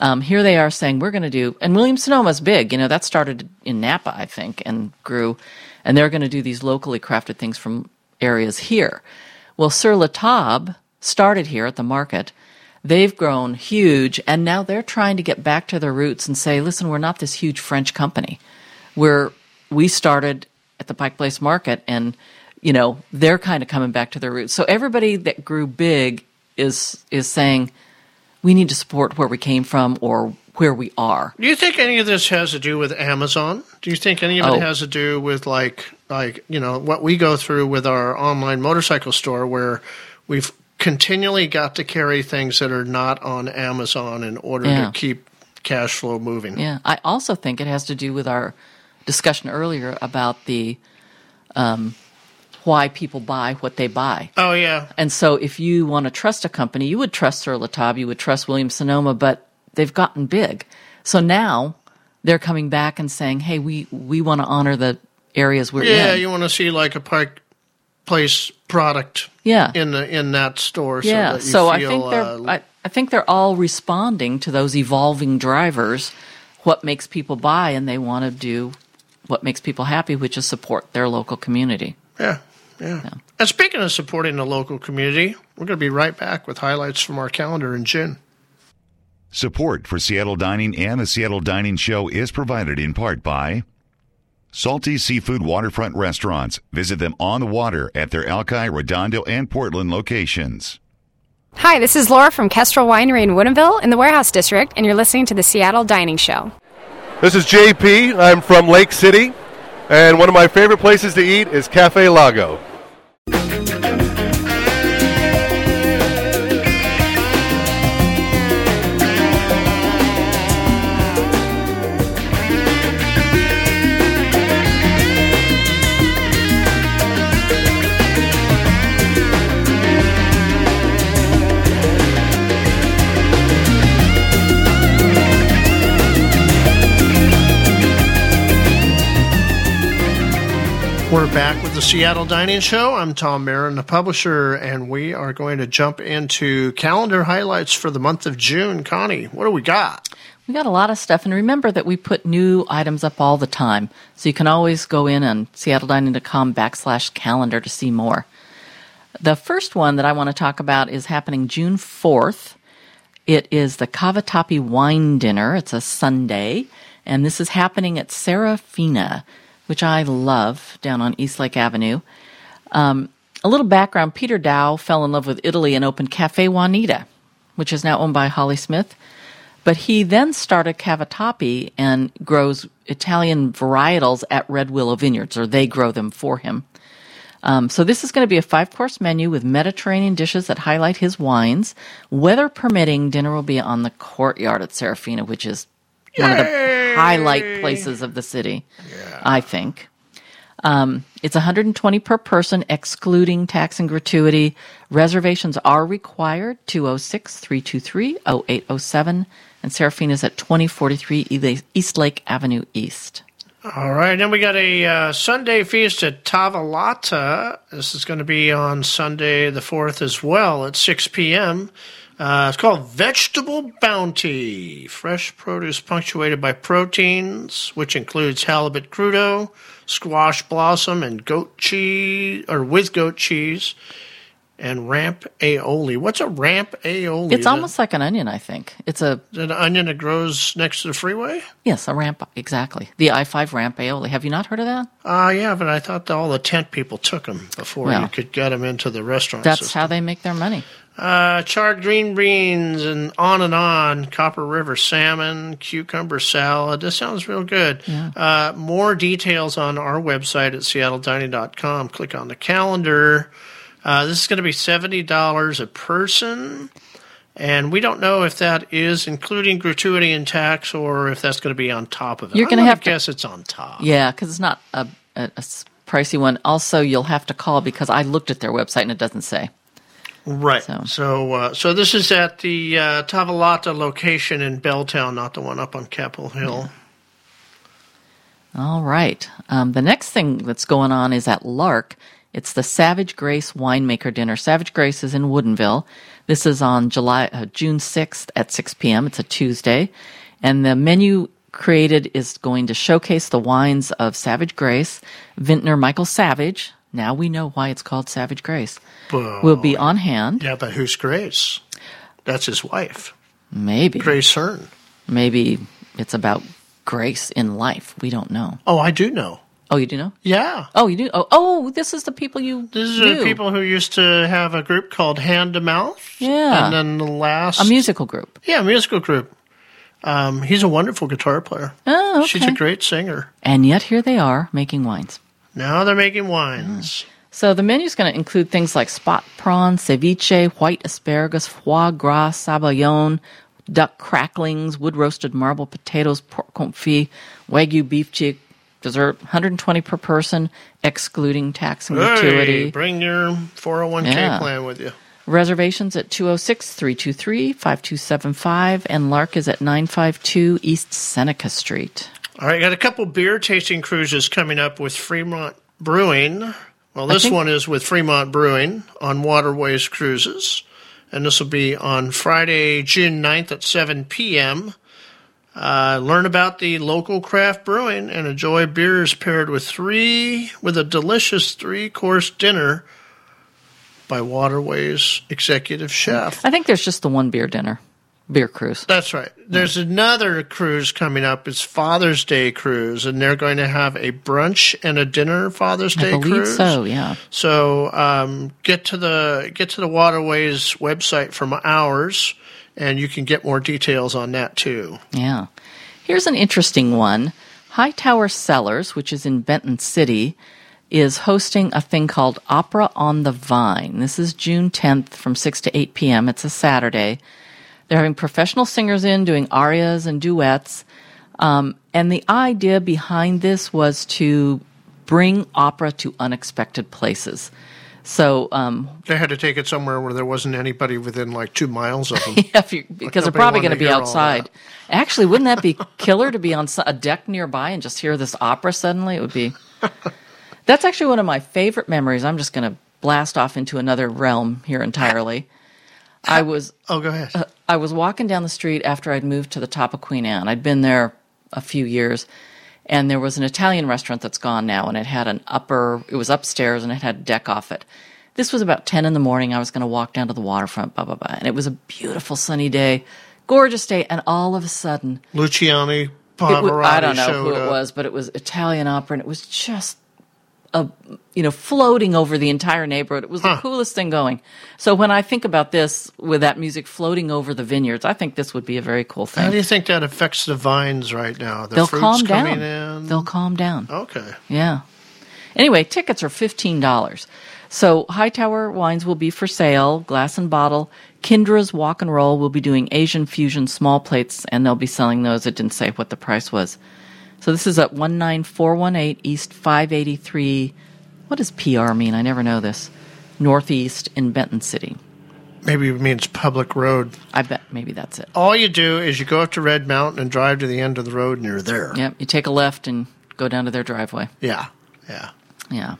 [SPEAKER 1] Um, here they are saying, we're going to do, and Williams Sonoma's big, you know, that started in Napa, I think, and grew, and they're going to do these locally crafted things from areas here. Well, Sur La Table started here at the market. They've grown huge, and now they're trying to get back to their roots and say, listen, we're not this huge French company. We're, we started at the Pike Place Market, and you know they're kind of coming back to their roots. So everybody that grew big is is saying we need to support where we came from or where we are.
[SPEAKER 4] Do you think any of this has to do with Amazon? Do you think any of
[SPEAKER 1] Oh.
[SPEAKER 4] it has to do with like like you know what we go through with our online motorcycle store where we've continually got to carry things that are not on Amazon in order
[SPEAKER 1] Yeah.
[SPEAKER 4] to keep cash flow moving?
[SPEAKER 1] Yeah, I also think it has to do with our discussion earlier about the um, why people buy what they buy.
[SPEAKER 4] Oh yeah.
[SPEAKER 1] And so, if you want to trust a company, you would trust Sur La Table, you would trust Williams Sonoma, but they've gotten big. So now they're coming back and saying, "Hey, we we want to honor the areas we're
[SPEAKER 4] Yeah,
[SPEAKER 1] in."
[SPEAKER 4] you want to see like a Pike Place product
[SPEAKER 1] yeah,
[SPEAKER 4] in the in that store.
[SPEAKER 1] yeah.
[SPEAKER 4] So, that you
[SPEAKER 1] So I
[SPEAKER 4] feel,
[SPEAKER 1] think they're
[SPEAKER 4] uh,
[SPEAKER 1] I, I think they're all responding to those evolving drivers. What makes people buy, and they want to do what makes people happy, which is support their local community.
[SPEAKER 4] Yeah, yeah. And speaking of supporting the local community, we're going to be right back with highlights from our calendar in June.
[SPEAKER 3] Support for Seattle Dining and the Seattle Dining Show is provided in part by Salty Seafood Waterfront Restaurants. Visit them on the water at their Alki, Redondo, and Portland locations.
[SPEAKER 7] Hi, this is Laura from Kestrel Winery in Woodinville in the Warehouse District, and you're listening to the Seattle Dining Show.
[SPEAKER 8] This is JP. I'm from Lake City, and one of my favorite places to eat is Cafe Lago.
[SPEAKER 4] We're back with the Seattle Dining Show. I'm Tom Marin, the publisher, and we are going to jump into calendar highlights for the month of June. Connie, what do we got?
[SPEAKER 1] We got a lot of stuff, and remember that we put new items up all the time, so you can always go in on seattledining.com backslash calendar to see more. The first one that I want to talk about is happening June 4th. It is the Cavatappi Wine Dinner. It's a Sunday, and this is happening at Serafina, which I love down on East Lake Avenue. Um, a little background Peter Dow fell in love with Italy and opened Cafe Juanita, which is now owned by Holly Smith. But he then started Cavatappi and grows Italian varietals at Red Willow Vineyards, or they grow them for him. Um, so this is going to be a five course menu with Mediterranean dishes that highlight his wines. Weather permitting, dinner will be on the courtyard at Serafina, which is one of the highlight places of the city, I think. Um, it's 120 per person, excluding tax and gratuity. Reservations are required 206 323 0807. And Serafina's at 2043 Ela- East Lake Avenue East.
[SPEAKER 4] All right, then we got a uh, Sunday feast at Tavolata. This is going to be on Sunday the 4th as well at 6 p.m. Uh, it's called Vegetable Bounty. Fresh produce punctuated by proteins, which includes halibut crudo, squash blossom, and goat cheese, or with goat cheese, and ramp aioli. What's a ramp aioli?
[SPEAKER 1] It's almost like an onion, I think. It's a
[SPEAKER 4] is that an onion that grows next to the freeway?
[SPEAKER 1] yes, a ramp exactly. The I five ramp aioli. Have you not heard of that?
[SPEAKER 4] Uh, yeah, but I thought that all the tent people took them before
[SPEAKER 1] Well,
[SPEAKER 4] you could get them into the restaurant
[SPEAKER 1] That's
[SPEAKER 4] system.
[SPEAKER 1] how they make their money.
[SPEAKER 4] Uh, charred green beans and on and on. Copper River salmon, cucumber salad. This sounds real good. Uh, more details on our website at seattledining.com. Click on the calendar. Uh, this is going to be $70 a person. And we don't know if that is including gratuity and tax or if that's going to be on top of it.
[SPEAKER 1] You're gonna
[SPEAKER 4] gonna
[SPEAKER 1] have to-
[SPEAKER 4] guess it's on top.
[SPEAKER 1] Yeah, because it's not a pricey one. Also, you'll have to call because I looked at their website and it doesn't say.
[SPEAKER 4] Right.
[SPEAKER 1] So-
[SPEAKER 4] So, uh, so this is at the uh, Tavolata location in Belltown, not the one up on Capitol Hill.
[SPEAKER 1] All right. Um, the next thing that's going on is at Lark. It's the Savage Grace Winemaker Dinner. Savage Grace is in Woodinville. This is on July uh, June sixth at six p.m. It's a Tuesday, and the menu created is going to showcase the wines of Savage Grace. Vintner Michael Savage. Now we know why it's called Savage Grace. Will be on hand.
[SPEAKER 4] Yeah, but who's Grace? That's his wife,
[SPEAKER 1] Maybe.
[SPEAKER 4] Grace Hearn.
[SPEAKER 1] Maybe it's about grace in life. We don't know.
[SPEAKER 4] Oh, I do know.
[SPEAKER 1] Oh, you do know?
[SPEAKER 4] Yeah.
[SPEAKER 1] Oh, you do. Oh, oh, this is the people you.
[SPEAKER 4] These
[SPEAKER 1] knew.
[SPEAKER 4] the people who used to have a group called Hand to Mouth.
[SPEAKER 1] Yeah.
[SPEAKER 4] And then the last.
[SPEAKER 1] A musical group.
[SPEAKER 4] Yeah, musical group. Um, he's a wonderful guitar player.
[SPEAKER 1] Oh, okay.
[SPEAKER 4] She's a great singer.
[SPEAKER 1] And yet here they are making wines.
[SPEAKER 4] Now they're making wines.
[SPEAKER 1] So the menu is going to include things like spot prawn, ceviche, white asparagus, foie gras, sabayon, duck cracklings, wood roasted marble potatoes, pork confit, wagyu beef cheek, dessert, 120 per person, excluding tax and
[SPEAKER 4] Hey,
[SPEAKER 1] gratuity.
[SPEAKER 4] bring your 401k
[SPEAKER 1] Yeah.
[SPEAKER 4] plan with you.
[SPEAKER 1] Reservations at 206 323 5275, and Lark is at 952 East Seneca Street.
[SPEAKER 4] All right, got a couple beer tasting cruises coming up with Fremont Brewing. Well, this
[SPEAKER 1] think-
[SPEAKER 4] one is with Fremont Brewing on Waterways Cruises, and this will be on Friday, June 9th at 7 p.m. Uh, learn about the local craft brewing and enjoy beers paired with three with a delicious three-course dinner by Waterways executive chef.
[SPEAKER 1] I think there's just the one beer dinner, beer cruise.
[SPEAKER 4] That's right. There's another cruise coming up. It's Father's Day cruise, and they're going to have a brunch and a dinner Father's
[SPEAKER 1] I
[SPEAKER 4] Day
[SPEAKER 1] believe
[SPEAKER 4] cruise.
[SPEAKER 1] so, yeah.
[SPEAKER 4] So um, get to the get to the Waterways website from ours, and you can get more details on that too.
[SPEAKER 1] Yeah. Here's an interesting one. Hightower Cellars, which is in Benton City, is hosting a thing called Opera on the Vine. This is June 10th from 6 to 8 p.m. It's a Saturday. They're having professional singers in doing arias and duets. Um, and the idea behind this was to bring opera to unexpected places. So, um,
[SPEAKER 4] They had to take it somewhere where there wasn't anybody within like two miles of them.
[SPEAKER 1] Yeah, you, because they're probably going to be outside. Actually, wouldn't that be killer to be on a deck nearby and just hear this opera suddenly? It would be. That's actually one of my favorite memories. I'm just going to blast off into another realm here entirely. I was
[SPEAKER 4] oh, go ahead.
[SPEAKER 1] Uh, I was walking down the street after I'd moved to the top of Queen Anne. I'd been there a few years, and there was an Italian restaurant that's gone now, and it had an upper. It was upstairs, and it had a deck off it. This was about ten in the morning. I was going to walk down to the waterfront, blah blah blah, and it was a beautiful sunny day, gorgeous day, and all of a sudden, Luciano
[SPEAKER 4] Pavarotti
[SPEAKER 1] I don't know who it
[SPEAKER 4] up.
[SPEAKER 1] was, but it was Italian opera, and it was just a you know floating over the entire neighborhood. It was the coolest thing going. So when I think about this with that music floating over the vineyards, I think this would be a very cool thing.
[SPEAKER 4] How do you think that affects the vines right now? The
[SPEAKER 1] They'll
[SPEAKER 4] fruits
[SPEAKER 1] calm
[SPEAKER 4] coming
[SPEAKER 1] down.
[SPEAKER 4] in.
[SPEAKER 1] They'll calm down.
[SPEAKER 4] okay.
[SPEAKER 1] Yeah. Anyway, tickets are fifteen dollars. So Hightower wines will be for sale, glass and bottle. Kindra's Walk and Roll will be doing Asian fusion small plates, and they'll be selling those. It didn't say what the price was. So this is at one nine four one eight East five eighty three. What does PR mean? I never know this. Northeast in Benton City.
[SPEAKER 4] Maybe it means public road.
[SPEAKER 1] I bet maybe that's it.
[SPEAKER 4] All you do is you go up to Red Mountain and drive to the end of the road, and you're there.
[SPEAKER 1] Yep. You take a left and go down to their driveway.
[SPEAKER 4] Yeah. Yeah.
[SPEAKER 1] Yeah.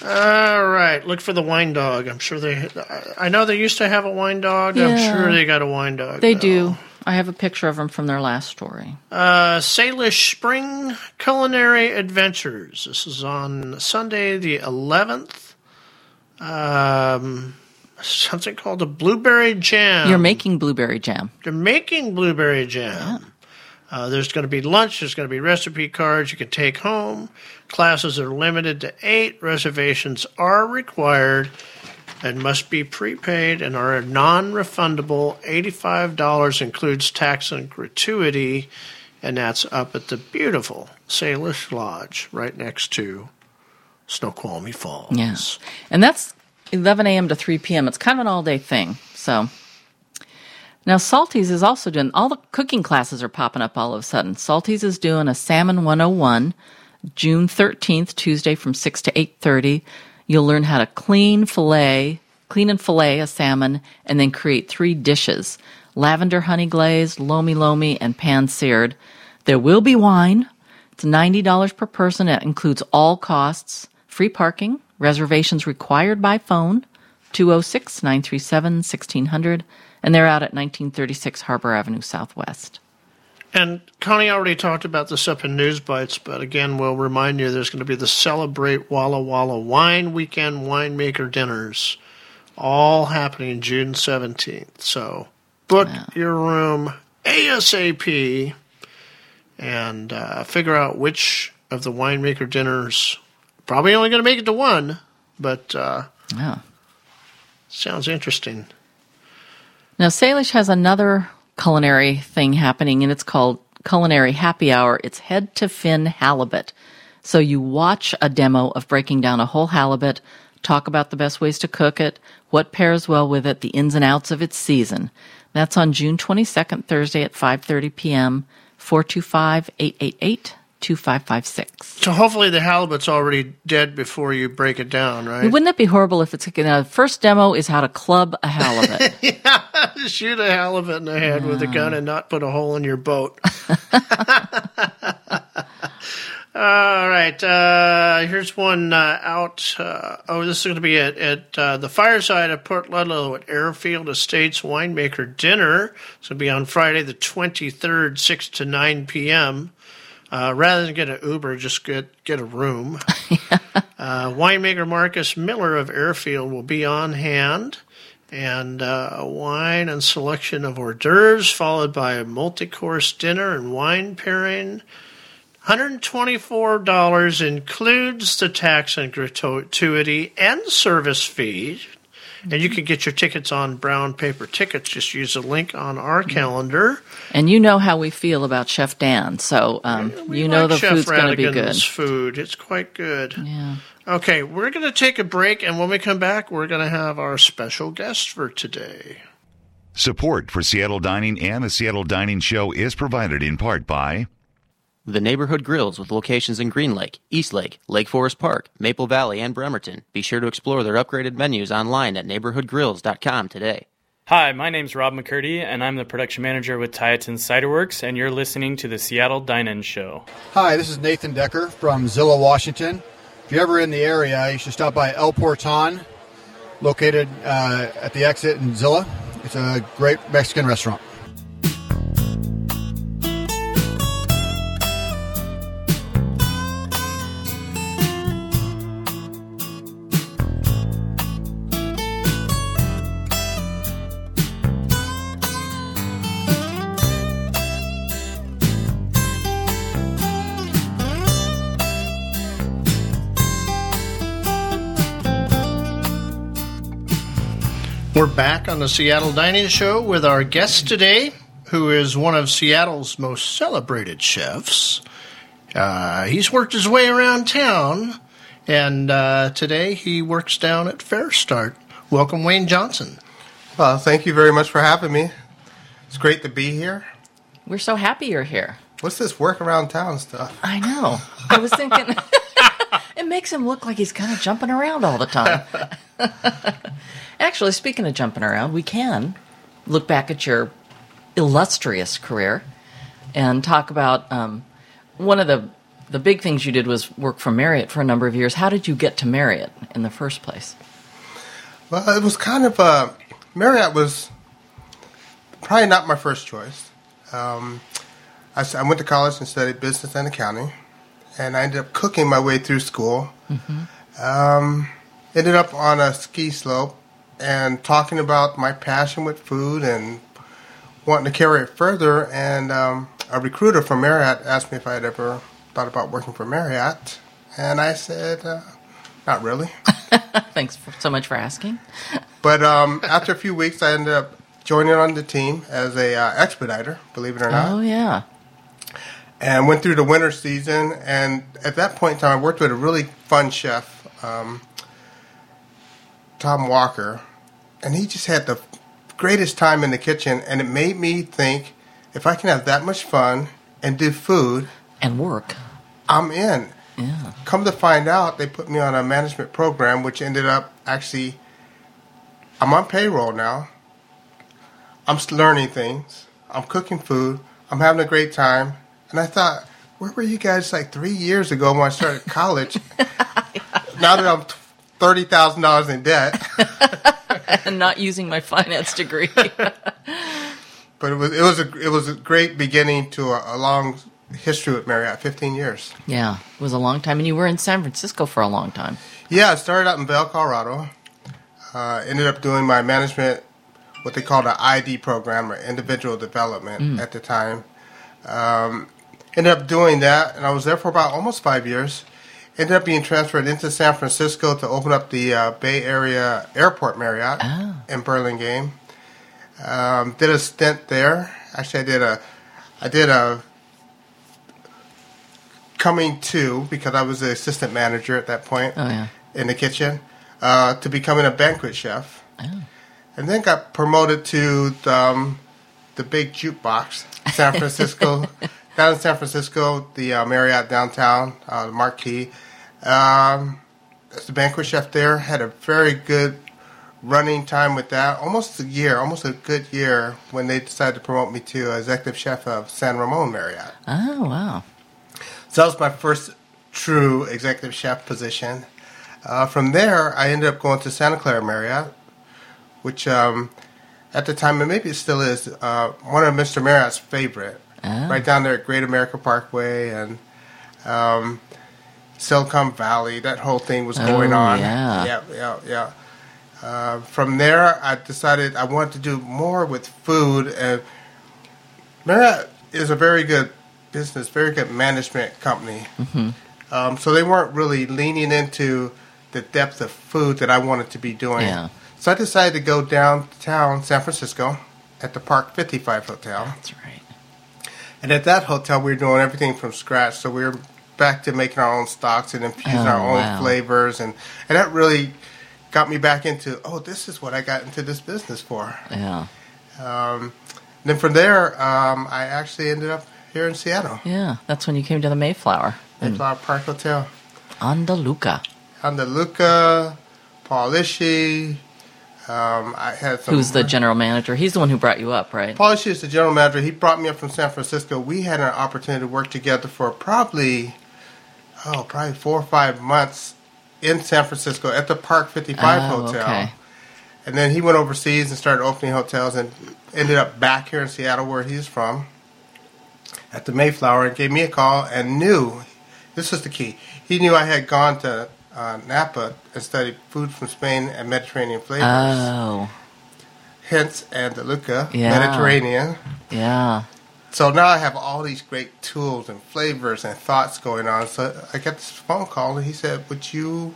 [SPEAKER 4] All right, look for the wine dog. I'm sure they. I know they used to have a wine dog. I'm sure they got a wine dog.
[SPEAKER 1] They
[SPEAKER 4] now.
[SPEAKER 1] do. I have a picture of them from their last story.
[SPEAKER 4] Uh, Salish Spring Culinary Adventures. This is on Sunday the 11th. Um, something called a blueberry jam.
[SPEAKER 1] You're making blueberry jam.
[SPEAKER 4] You're making blueberry jam. Uh, there's going to be lunch. There's going to be recipe cards you can take home. Classes are limited to eight. Reservations are required and must be prepaid and are non-refundable. Eighty-five dollars includes tax and gratuity, and that's up at the beautiful Salish Lodge, right next to Snoqualmie Falls.
[SPEAKER 1] Yes. And that's 11 a.m. to 3 p.m. It's kind of an all day thing. So now Salty's is also doing all the cooking classes are popping up all of a sudden. Salty's is doing a Salmon 101 June 13th, Tuesday from 6 to 8:30. You'll learn how to clean fillet, clean and fillet a salmon and then create three dishes. Lavender honey glazed, lomi lomi and pan seared. There will be wine. It's $90 per person. It includes all costs, free parking, reservations required by phone, 206 937 1600, and they're out at 1936 Harbor Avenue Southwest.
[SPEAKER 4] And Connie already talked about this up in Newsbytes, but again, we'll remind you there's going to be the Celebrate Walla Walla Wine Weekend Winemaker Dinners, all happening June 17th. So book your room ASAP and uh, figure out which of the winemaker dinners. Probably only going to make it to one, but uh,
[SPEAKER 1] Yeah.
[SPEAKER 4] sounds interesting.
[SPEAKER 1] Now, Salish has another culinary thing happening, and it's called Culinary Happy Hour. It's head to fin halibut. So you watch a demo of breaking down a whole halibut, talk about the best ways to cook it, what pairs well with it, the ins and outs of its season. That's on June 22nd, Thursday at 5:30 p.m. 425-888-2556.
[SPEAKER 4] So hopefully the halibut's already dead before you break it down, right?
[SPEAKER 1] Wouldn't it be horrible if it's you know, the first demo is how to club a halibut?
[SPEAKER 4] yeah, shoot a halibut in the head with a gun and not put a hole in your boat. All right, uh, here's one uh, out. Uh, oh, this is going to be at, at uh, the fireside at Port Ludlow at Airfield Estates Winemaker Dinner. It's going to be on Friday the 23rd, 6 to 9 p.m. Uh, rather than get an Uber, just get get a room. uh, winemaker Marcus Miller of Airfield will be on hand, and uh, a wine and selection of hors d'oeuvres, followed by a multi-course dinner and wine pairing. $124 includes the tax and gratuity and service fee. And you can get your tickets on brown paper tickets. Just use a link on our calendar.
[SPEAKER 1] and you know how we feel about Chef Dan, so um,
[SPEAKER 4] We
[SPEAKER 1] you know the
[SPEAKER 4] Chef
[SPEAKER 1] food's going to be good.
[SPEAKER 4] Food. It's quite good.
[SPEAKER 1] Yeah.
[SPEAKER 4] Okay, we're going to take a break, and when we come back, we're going to have our special guest for today.
[SPEAKER 3] Support for Seattle Dining and the Seattle Dining Show is provided in part by
[SPEAKER 9] The Neighborhood Grills with locations in Green Lake, East Lake, Lake Forest Park, Maple Valley, and Bremerton. Be sure to explore their upgraded menus online at neighborhoodgrills.com today.
[SPEAKER 10] Hi, my name's Rob McCurdy, and I'm the production manager with Tieton Ciderworks, and you're listening to the Seattle Dine-In Show.
[SPEAKER 11] Hi, this is Nathan Decker from Zillah, Washington. If you're ever in the area, you should stop by El Porton, located uh, at the exit in Zillah. It's a great Mexican restaurant.
[SPEAKER 4] We're back on the Seattle Dining Show with our guest today, who is one of Seattle's most celebrated chefs. Uh, he's worked his way around town, and uh, today he works down at FareStart. Welcome, Wayne Johnson.
[SPEAKER 12] Well, thank you very much for having me. It's great to be here.
[SPEAKER 1] We're so happy you're here.
[SPEAKER 12] What's this work around town stuff?
[SPEAKER 1] I know. I was thinking it makes him look like he's kind of jumping around all the time. Actually, speaking of jumping around, we can look back at your illustrious career and talk about um, one of the the big things you did was work for Marriott for a number of years. How did you get to Marriott in the first place?
[SPEAKER 12] Well, it was kind of uh, Marriott was probably not my first choice. Um, I, s- I went to college and studied business and accounting, and I ended up cooking my way through school. Um, ended up on a ski slope and talking about my passion with food and wanting to carry it further. And um, a recruiter from Marriott asked me if I had ever thought about working for Marriott, and I said, uh, "Not really."
[SPEAKER 1] Thanks for, so much for asking.
[SPEAKER 12] But um, after a few weeks, I ended up joining on the team as a uh, expediter, believe it or not,
[SPEAKER 1] Oh yeah.
[SPEAKER 12] And went through the winter season. And at that point in time, I worked with a really fun chef, um, Tom Walker, and he just had the greatest time in the kitchen. And it made me think, if I can have that much fun and do food
[SPEAKER 1] and work,
[SPEAKER 12] I'm in.
[SPEAKER 1] Yeah.
[SPEAKER 12] Come to find out, they put me on a management program, which ended up actually, I'm on payroll now. I'm learning things. I'm cooking food. I'm having a great time. And I thought, where were you guys like three years ago when I started college? now that I'm thirty thousand dollars in debt,
[SPEAKER 1] and not using my finance degree.
[SPEAKER 12] but it was it was a it was a great beginning to a, a long history with Marriott, fifteen years.
[SPEAKER 1] yeah, it was a long time, and you were in San Francisco for a long time.
[SPEAKER 12] Yeah, I started out in Vail, Colorado. Uh, ended up doing my management, what they called an ID program or individual development
[SPEAKER 1] Mm.
[SPEAKER 12] at the time. Um, ended up doing that, and I was there for about almost five years. Ended up being transferred into San Francisco to open up the uh, Bay Area Airport Marriott in Burlingame. Um, did a stint there. Actually, I did a, I did a coming to because I was the assistant manager at that point
[SPEAKER 1] Oh yeah.
[SPEAKER 12] in the kitchen uh, to becoming a banquet chef. And then got promoted to the, um, the big jukebox, San Francisco, down in San Francisco, the uh, Marriott downtown, uh, the Marquis. Um, as the banquet chef there, had a very good running time with that. Almost a year, almost a good year when they decided to promote me to executive chef of San Ramon Marriott.
[SPEAKER 1] Oh wow.
[SPEAKER 12] So that was my first true executive chef position. Uh, from there, I ended up going to Santa Clara Marriott, which um, at the time, and maybe it still is, uh, one of Mr. Marriott's favorite.
[SPEAKER 1] Ah.
[SPEAKER 12] Right down there at Great America Parkway and um, Silicon Valley. That whole thing was going
[SPEAKER 1] Oh,
[SPEAKER 12] on.
[SPEAKER 1] yeah.
[SPEAKER 12] yeah, yeah. yeah. Uh, from there, I decided I wanted to do more with food, and Marriott is a very good business, very good management company.
[SPEAKER 1] hmm
[SPEAKER 12] Um, so they weren't really leaning into the depth of food that I wanted to be doing.
[SPEAKER 1] Yeah.
[SPEAKER 12] So I decided to go downtown San Francisco at the Park 55 Hotel.
[SPEAKER 1] That's right.
[SPEAKER 12] And at that hotel, we were doing everything from scratch. So we were back to making our own stocks and infusing
[SPEAKER 1] Oh,
[SPEAKER 12] our own
[SPEAKER 1] wow.
[SPEAKER 12] flavors. And, and that really got me back into, oh, this is what I got into this business for.
[SPEAKER 1] Yeah.
[SPEAKER 12] Um, then from there, um, I actually ended up here in Seattle,
[SPEAKER 1] Yeah. That's when you came to the Mayflower. in
[SPEAKER 12] Mayflower Park Hotel.
[SPEAKER 1] Andaluca.
[SPEAKER 12] Andaluca, Paul Ishii. Um, I had some.
[SPEAKER 1] Who's the general manager? He's the one who brought you up, right?
[SPEAKER 12] Paul Ishii is the general manager. He brought me up from San Francisco. We had an opportunity to work together for probably, oh, probably four or five months in San Francisco at the Park 55
[SPEAKER 1] Oh,
[SPEAKER 12] Hotel.
[SPEAKER 1] okay.
[SPEAKER 12] And then he went overseas and started opening hotels and ended up back here in Seattle where he's from at the Mayflower and gave me a call and knew this was the key. He knew I had gone to uh, Napa and studied food from Spain and Mediterranean flavors.
[SPEAKER 1] Oh.
[SPEAKER 12] Hence Andaluca,
[SPEAKER 1] Yeah.
[SPEAKER 12] Mediterranean.
[SPEAKER 1] Yeah.
[SPEAKER 12] So now I have all these great tools and flavors and thoughts going on. So I got this phone call and he said, "Would you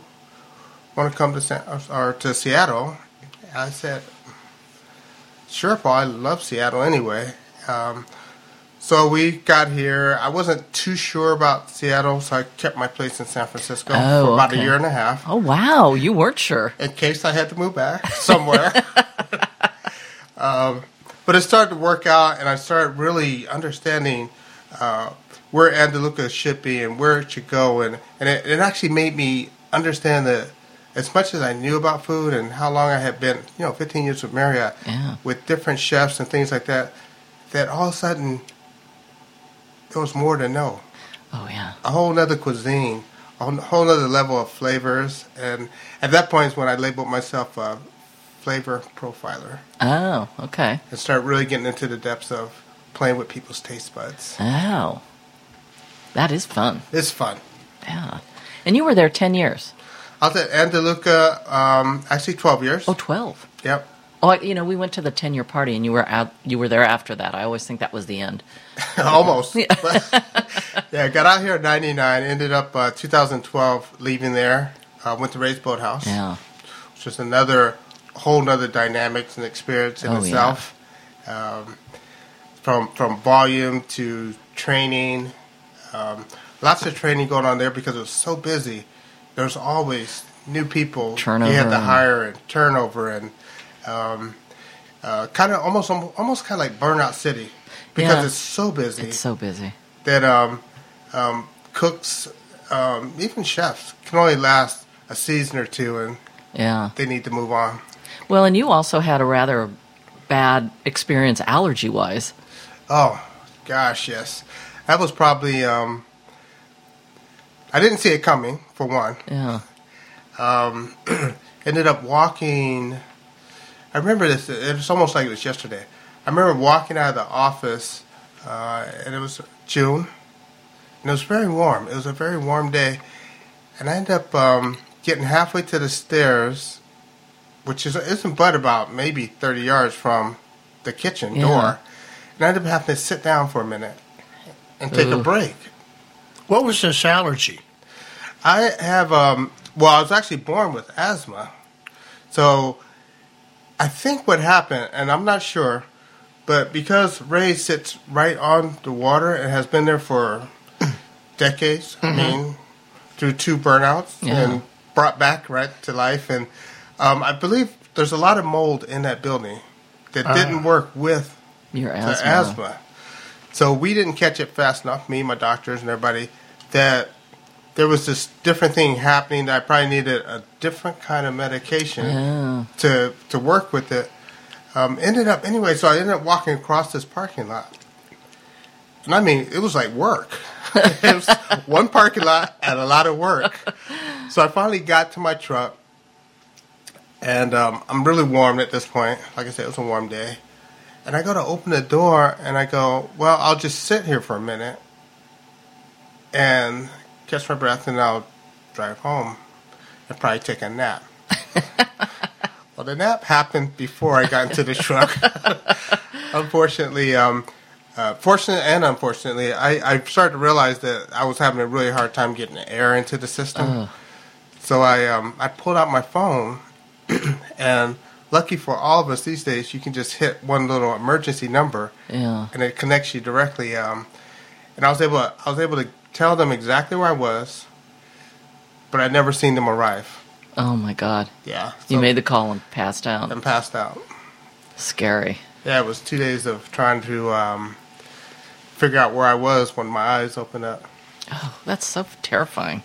[SPEAKER 12] want to come to San, or to Seattle?" I said, "Sure, Paul. I love Seattle anyway." Um, so we got here. I wasn't too sure about Seattle, so I kept my place in San Francisco
[SPEAKER 1] Oh,
[SPEAKER 12] for about
[SPEAKER 1] okay.
[SPEAKER 12] a year and a half
[SPEAKER 1] Oh wow, you weren't sure.
[SPEAKER 12] in case I had to move back somewhere. um, but it started to work out, and I started really understanding uh, where Andaluca should be and where it should go, and, and it, it actually made me understand that as much as I knew about food and how long I had been, you know, 15 years with Marriott,
[SPEAKER 1] Yeah.
[SPEAKER 12] with different chefs and things like that, that all of a sudden was more to know.
[SPEAKER 1] Oh yeah.
[SPEAKER 12] a whole nother cuisine, a whole- nother level of flavors. And at that point is when I labeled myself a flavor profiler
[SPEAKER 1] Oh, okay.
[SPEAKER 12] and start really getting into the depths of playing with people's taste buds.
[SPEAKER 1] Oh, that is fun.
[SPEAKER 12] It's fun.
[SPEAKER 1] Yeah. And you were there 10 years.
[SPEAKER 12] I was at Andaluca, um, actually 12 years.
[SPEAKER 1] Oh, 12.
[SPEAKER 12] Yep.
[SPEAKER 1] Oh, you know, we went to the 10 year party and you were out, you were there after that. I always think that was the end.
[SPEAKER 12] Almost. yeah, I got out here in 99, ended up uh, 2012 leaving there, uh, went to Ray's Boathouse.
[SPEAKER 1] Yeah.
[SPEAKER 12] Which was another whole nother dynamics and experience in
[SPEAKER 1] Oh, yeah.
[SPEAKER 12] itself. Um, from from volume to training, um, lots of training going on there because it was so busy. There's always new people
[SPEAKER 1] Turnover
[SPEAKER 12] you had to hire and turnover and um, uh, kind of almost almost kind of like Burnout City because
[SPEAKER 1] Yeah.
[SPEAKER 12] it's so busy
[SPEAKER 1] It's so busy.
[SPEAKER 12] that um, um, cooks, um, even chefs, can only last a season or two, and
[SPEAKER 1] Yeah.
[SPEAKER 12] they need to move on.
[SPEAKER 1] Well, and you also had a rather bad experience allergy wise.
[SPEAKER 12] Oh, gosh, yes, that was probably. Um, I didn't see it coming for one.
[SPEAKER 1] Yeah.
[SPEAKER 12] Um, ended up walking. I remember this. It was almost like it was yesterday. I remember walking out of the office, uh, and it was June, and it was very warm. It was a very warm day, and I ended up um, getting halfway to the stairs, which is isn't but about maybe thirty yards from the kitchen
[SPEAKER 1] Yeah.
[SPEAKER 12] door, and I ended up having to sit down for a minute and take a break.
[SPEAKER 4] What was this allergy?
[SPEAKER 12] I have um well, I was actually born with asthma. So I think what happened, and I'm not sure, but because Ray sits right on the water and has been there for decades, I
[SPEAKER 4] Mhm.
[SPEAKER 12] mean, through two burnouts
[SPEAKER 1] Yeah.
[SPEAKER 12] and brought back right to life, and um, I believe there's a lot of mold in that building that
[SPEAKER 1] Ah.
[SPEAKER 12] didn't work with
[SPEAKER 1] Your
[SPEAKER 12] the
[SPEAKER 1] asthma.
[SPEAKER 12] asthma. So we didn't catch it fast enough, me, my doctors, and everybody, that there was this different thing happening that I probably needed a different kind of medication
[SPEAKER 1] Yeah.
[SPEAKER 12] to to work with it. Um, ended up anyway, so I ended up walking across this parking lot, and I mean it was like work. it was one parking lot and a lot of work. So I finally got to my truck, and um, I'm really warm at this point. Like I said, it was a warm day. And I go to open the door and I go, well, I'll just sit here for a minute and catch my breath and I'll drive home and probably take a nap. well, the nap happened before I got into the truck. unfortunately, um, uh, fortunate and unfortunately, I, I started to realize that I was having a really hard time getting air into the system.
[SPEAKER 1] Ugh.
[SPEAKER 12] So I um, I pulled out my phone, and lucky for all of us these days, you can just hit one little emergency number,
[SPEAKER 1] Yeah.
[SPEAKER 12] and it connects you directly. Um, and I was able I was able to tell them exactly where I was, but I'd never seen them arrive.
[SPEAKER 1] Oh my God.
[SPEAKER 12] Yeah,
[SPEAKER 1] You made the call and passed out.
[SPEAKER 12] and passed out.
[SPEAKER 1] Scary.
[SPEAKER 12] Yeah, it was two days of trying to um, figure out where I was when my eyes opened up.
[SPEAKER 1] Oh, that's so terrifying.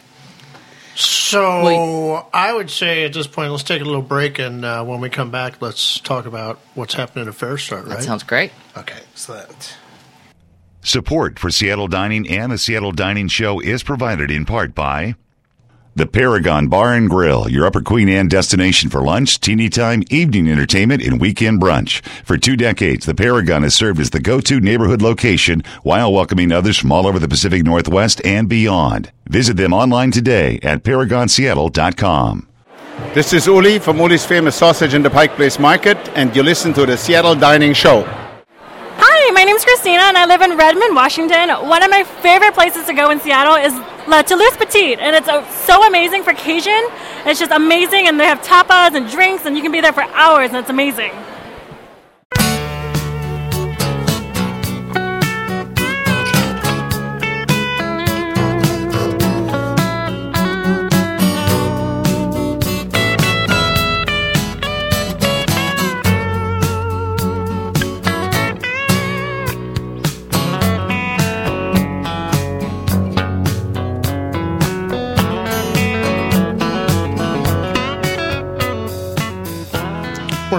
[SPEAKER 4] So I would say at this point, let's take a little break, and uh, when we come back, let's talk about what's happening at FareStart. Right?
[SPEAKER 1] That sounds great.
[SPEAKER 4] Okay.
[SPEAKER 12] Excellent.
[SPEAKER 3] Support for Seattle Dining and the Seattle Dining Show is provided in part by the Paragon Bar and Grill, your Upper Queen Anne destination for lunch, teeny time, evening entertainment, and weekend brunch. For two decades, the Paragon has served as the go-to neighborhood location while welcoming others from all over the Pacific Northwest and beyond. Visit them online today at paragonseattle.com.
[SPEAKER 13] This is Uli from Uli's Famous Sausage in the Pike Place Market, and you listen to the Seattle Dining Show.
[SPEAKER 14] Hi, name is Christina and I live in Redmond, Washington. One of my favorite places to go in Seattle is La Toulouse Petit, and it's uh, so amazing for Cajun. It's just amazing, and they have tapas and drinks, and you can be there for hours, and it's amazing.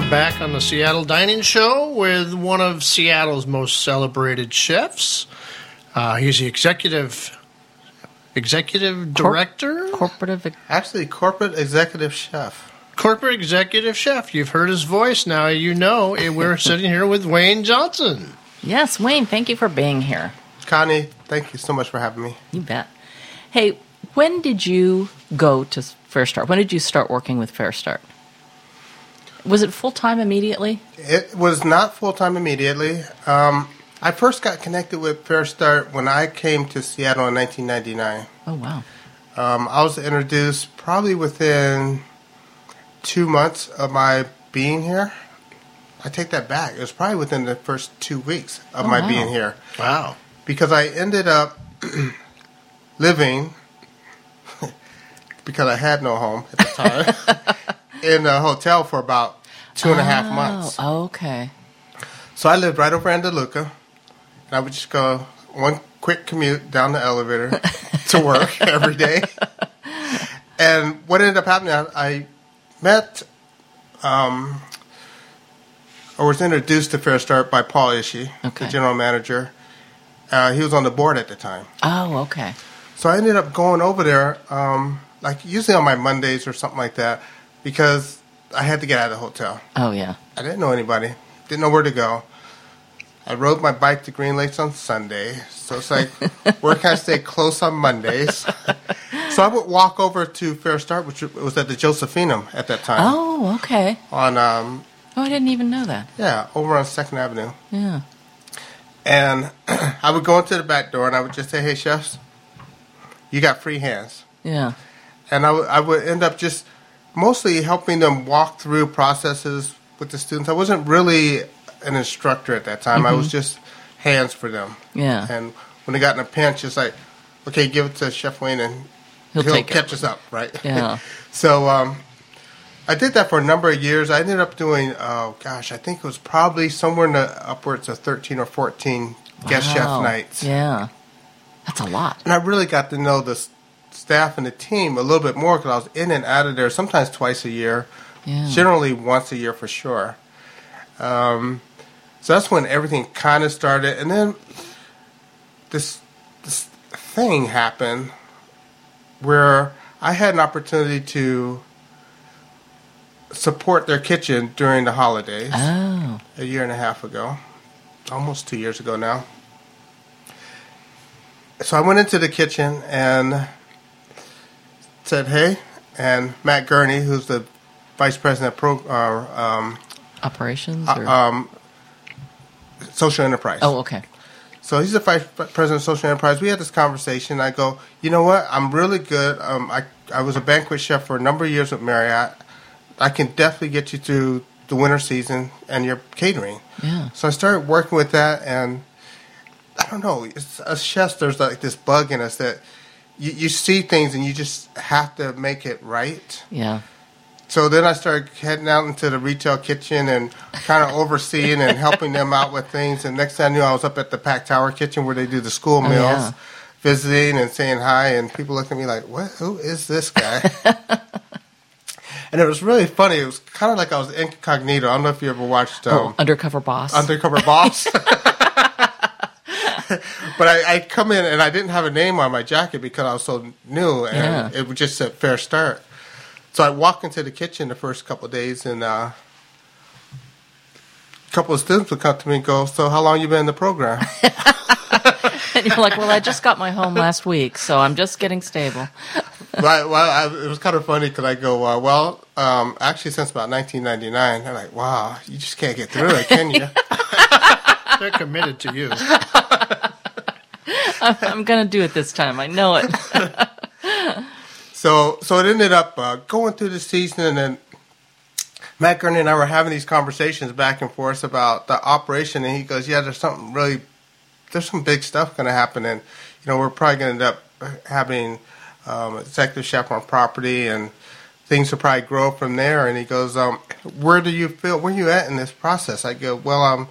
[SPEAKER 4] Back on the Seattle Dining Show with one of Seattle's most celebrated chefs. Uh, he's the executive executive director,
[SPEAKER 1] corporate,
[SPEAKER 12] actually corporate executive chef.
[SPEAKER 4] corporate executive chef. You've heard his voice now. You know we're sitting here with Wayne Johnson.
[SPEAKER 1] Yes, Wayne, thank you for being here.
[SPEAKER 12] Connie, thank you so much for having me.
[SPEAKER 1] You bet. Hey, when did you go to FareStart? When did you start working with FareStart? Was it full time immediately?
[SPEAKER 12] It was not full time immediately. Um, I first got connected with FareStart when I came to Seattle in 1999.
[SPEAKER 1] Oh wow!
[SPEAKER 12] Um, I was introduced probably within two months of my being here. I take that back. It was probably within the first two weeks of
[SPEAKER 4] Oh,
[SPEAKER 12] my
[SPEAKER 4] wow.
[SPEAKER 12] being here.
[SPEAKER 4] Wow.
[SPEAKER 12] Because I ended up living, because I had no home at the time, in a hotel for about two and a half
[SPEAKER 1] Oh,
[SPEAKER 12] months.
[SPEAKER 1] Okay.
[SPEAKER 12] So I lived right over in DeLuca, and I would just go one quick commute down the elevator to work every day. And what ended up happening, I, I met, um, or was introduced to FareStart by Paul Ishii,
[SPEAKER 1] Okay.
[SPEAKER 12] the general manager. Uh, he was on the board at the time.
[SPEAKER 1] Oh, okay.
[SPEAKER 12] So I ended up going over there, um, like usually on my Mondays or something like that, because I had to get out of the hotel.
[SPEAKER 1] Oh yeah.
[SPEAKER 12] I didn't know anybody, didn't know where to go. I rode my bike to Green Lakes on Sunday, so it's like, where can I stay close on Mondays? so I would walk over to FareStart, which was at the Josephinum at that time.
[SPEAKER 1] Oh, okay.
[SPEAKER 12] On, um,
[SPEAKER 1] Oh, I didn't even know that.
[SPEAKER 12] yeah, over on Second Avenue.
[SPEAKER 1] Yeah.
[SPEAKER 12] And I would go into the back door and I would just say, hey, chefs, you got free hands.
[SPEAKER 1] Yeah.
[SPEAKER 12] and I would- I would end up just mostly helping them walk through processes with the students. I wasn't really an instructor at that time. I was
[SPEAKER 1] Mhm.
[SPEAKER 12] just hands for them.
[SPEAKER 1] Yeah.
[SPEAKER 12] And when they got in a pinch, it's like, okay, give it to Chef Wayne and
[SPEAKER 1] He'll
[SPEAKER 12] he'll,
[SPEAKER 1] take
[SPEAKER 12] catch
[SPEAKER 1] of
[SPEAKER 12] us up, right?
[SPEAKER 1] Yeah.
[SPEAKER 12] so um, I did that for a number of years. I ended up doing, oh gosh, I think it was probably somewhere in the upwards of 13 or 14 guest chef nights.
[SPEAKER 1] Yeah. That's a lot.
[SPEAKER 12] And I really got to know the s- staff and the team a little bit more because I was in and out of there sometimes twice a year,
[SPEAKER 1] Yeah.
[SPEAKER 12] generally once a year for sure. Um, so that's when everything kind of started, and then this this thing happened where I had an opportunity to support their kitchen during the holidays
[SPEAKER 1] Oh.
[SPEAKER 12] a year and a half ago, almost two years ago now. So I went into the kitchen and said, "Hey," and Matt Gurney, who's the vice president of pro, uh, um,
[SPEAKER 1] Operations
[SPEAKER 12] uh,
[SPEAKER 1] or
[SPEAKER 12] um, social enterprise.
[SPEAKER 1] Oh, okay.
[SPEAKER 12] So he's the vice president of social enterprise. We had this conversation. I go, you know what? I'm really good. Um, I I was a banquet chef for a number of years with Marriott. I can definitely get you through the winter season and your catering.
[SPEAKER 1] Yeah.
[SPEAKER 12] So I started working with that, and I don't know. It's, as chefs, there's like this bug in us that you, you see things and you just have to make it right.
[SPEAKER 1] Yeah.
[SPEAKER 12] So then I started heading out into the retail kitchen and kind of overseeing and helping them out with things. And next thing I knew, I was up at the Pack Tower kitchen where they do the school
[SPEAKER 1] Oh,
[SPEAKER 12] meals,
[SPEAKER 1] yeah.
[SPEAKER 12] visiting and saying hi. And people looked at me like, "What? Who is this guy?" and it was really funny. It was kind of like I was incognito. I don't know if you ever watched um,
[SPEAKER 1] oh, undercover boss.
[SPEAKER 12] Undercover Boss. but I, I come in and I didn't have a name on my jacket because I was so new, and
[SPEAKER 1] Yeah.
[SPEAKER 12] it would just said "FareStart." So I walk into the kitchen the first couple of days, and uh, a couple of students would come to me and go, "So how long you been in the program?"
[SPEAKER 1] and you're like, well, I just got my home last week, so I'm just getting stable.
[SPEAKER 12] right. Well, I, it was kind of funny because I go, uh, "Well, um, actually, since about 1999." They're like, "Wow, you just can't get through it, can you?"
[SPEAKER 4] They're committed to you.
[SPEAKER 1] I'm, I'm to do it this time. I know it.
[SPEAKER 12] So so it ended up uh, going through the season, and then Matt Gurney and I were having these conversations back and forth about the operation, and he goes, "Yeah, there's something really, there's some big stuff going to happen, and you know we're probably going to end up having um, executive chef on property, and things will probably grow from there." And he goes, um, "Where do you feel? Where are you at in this process?" I go, "Well, um."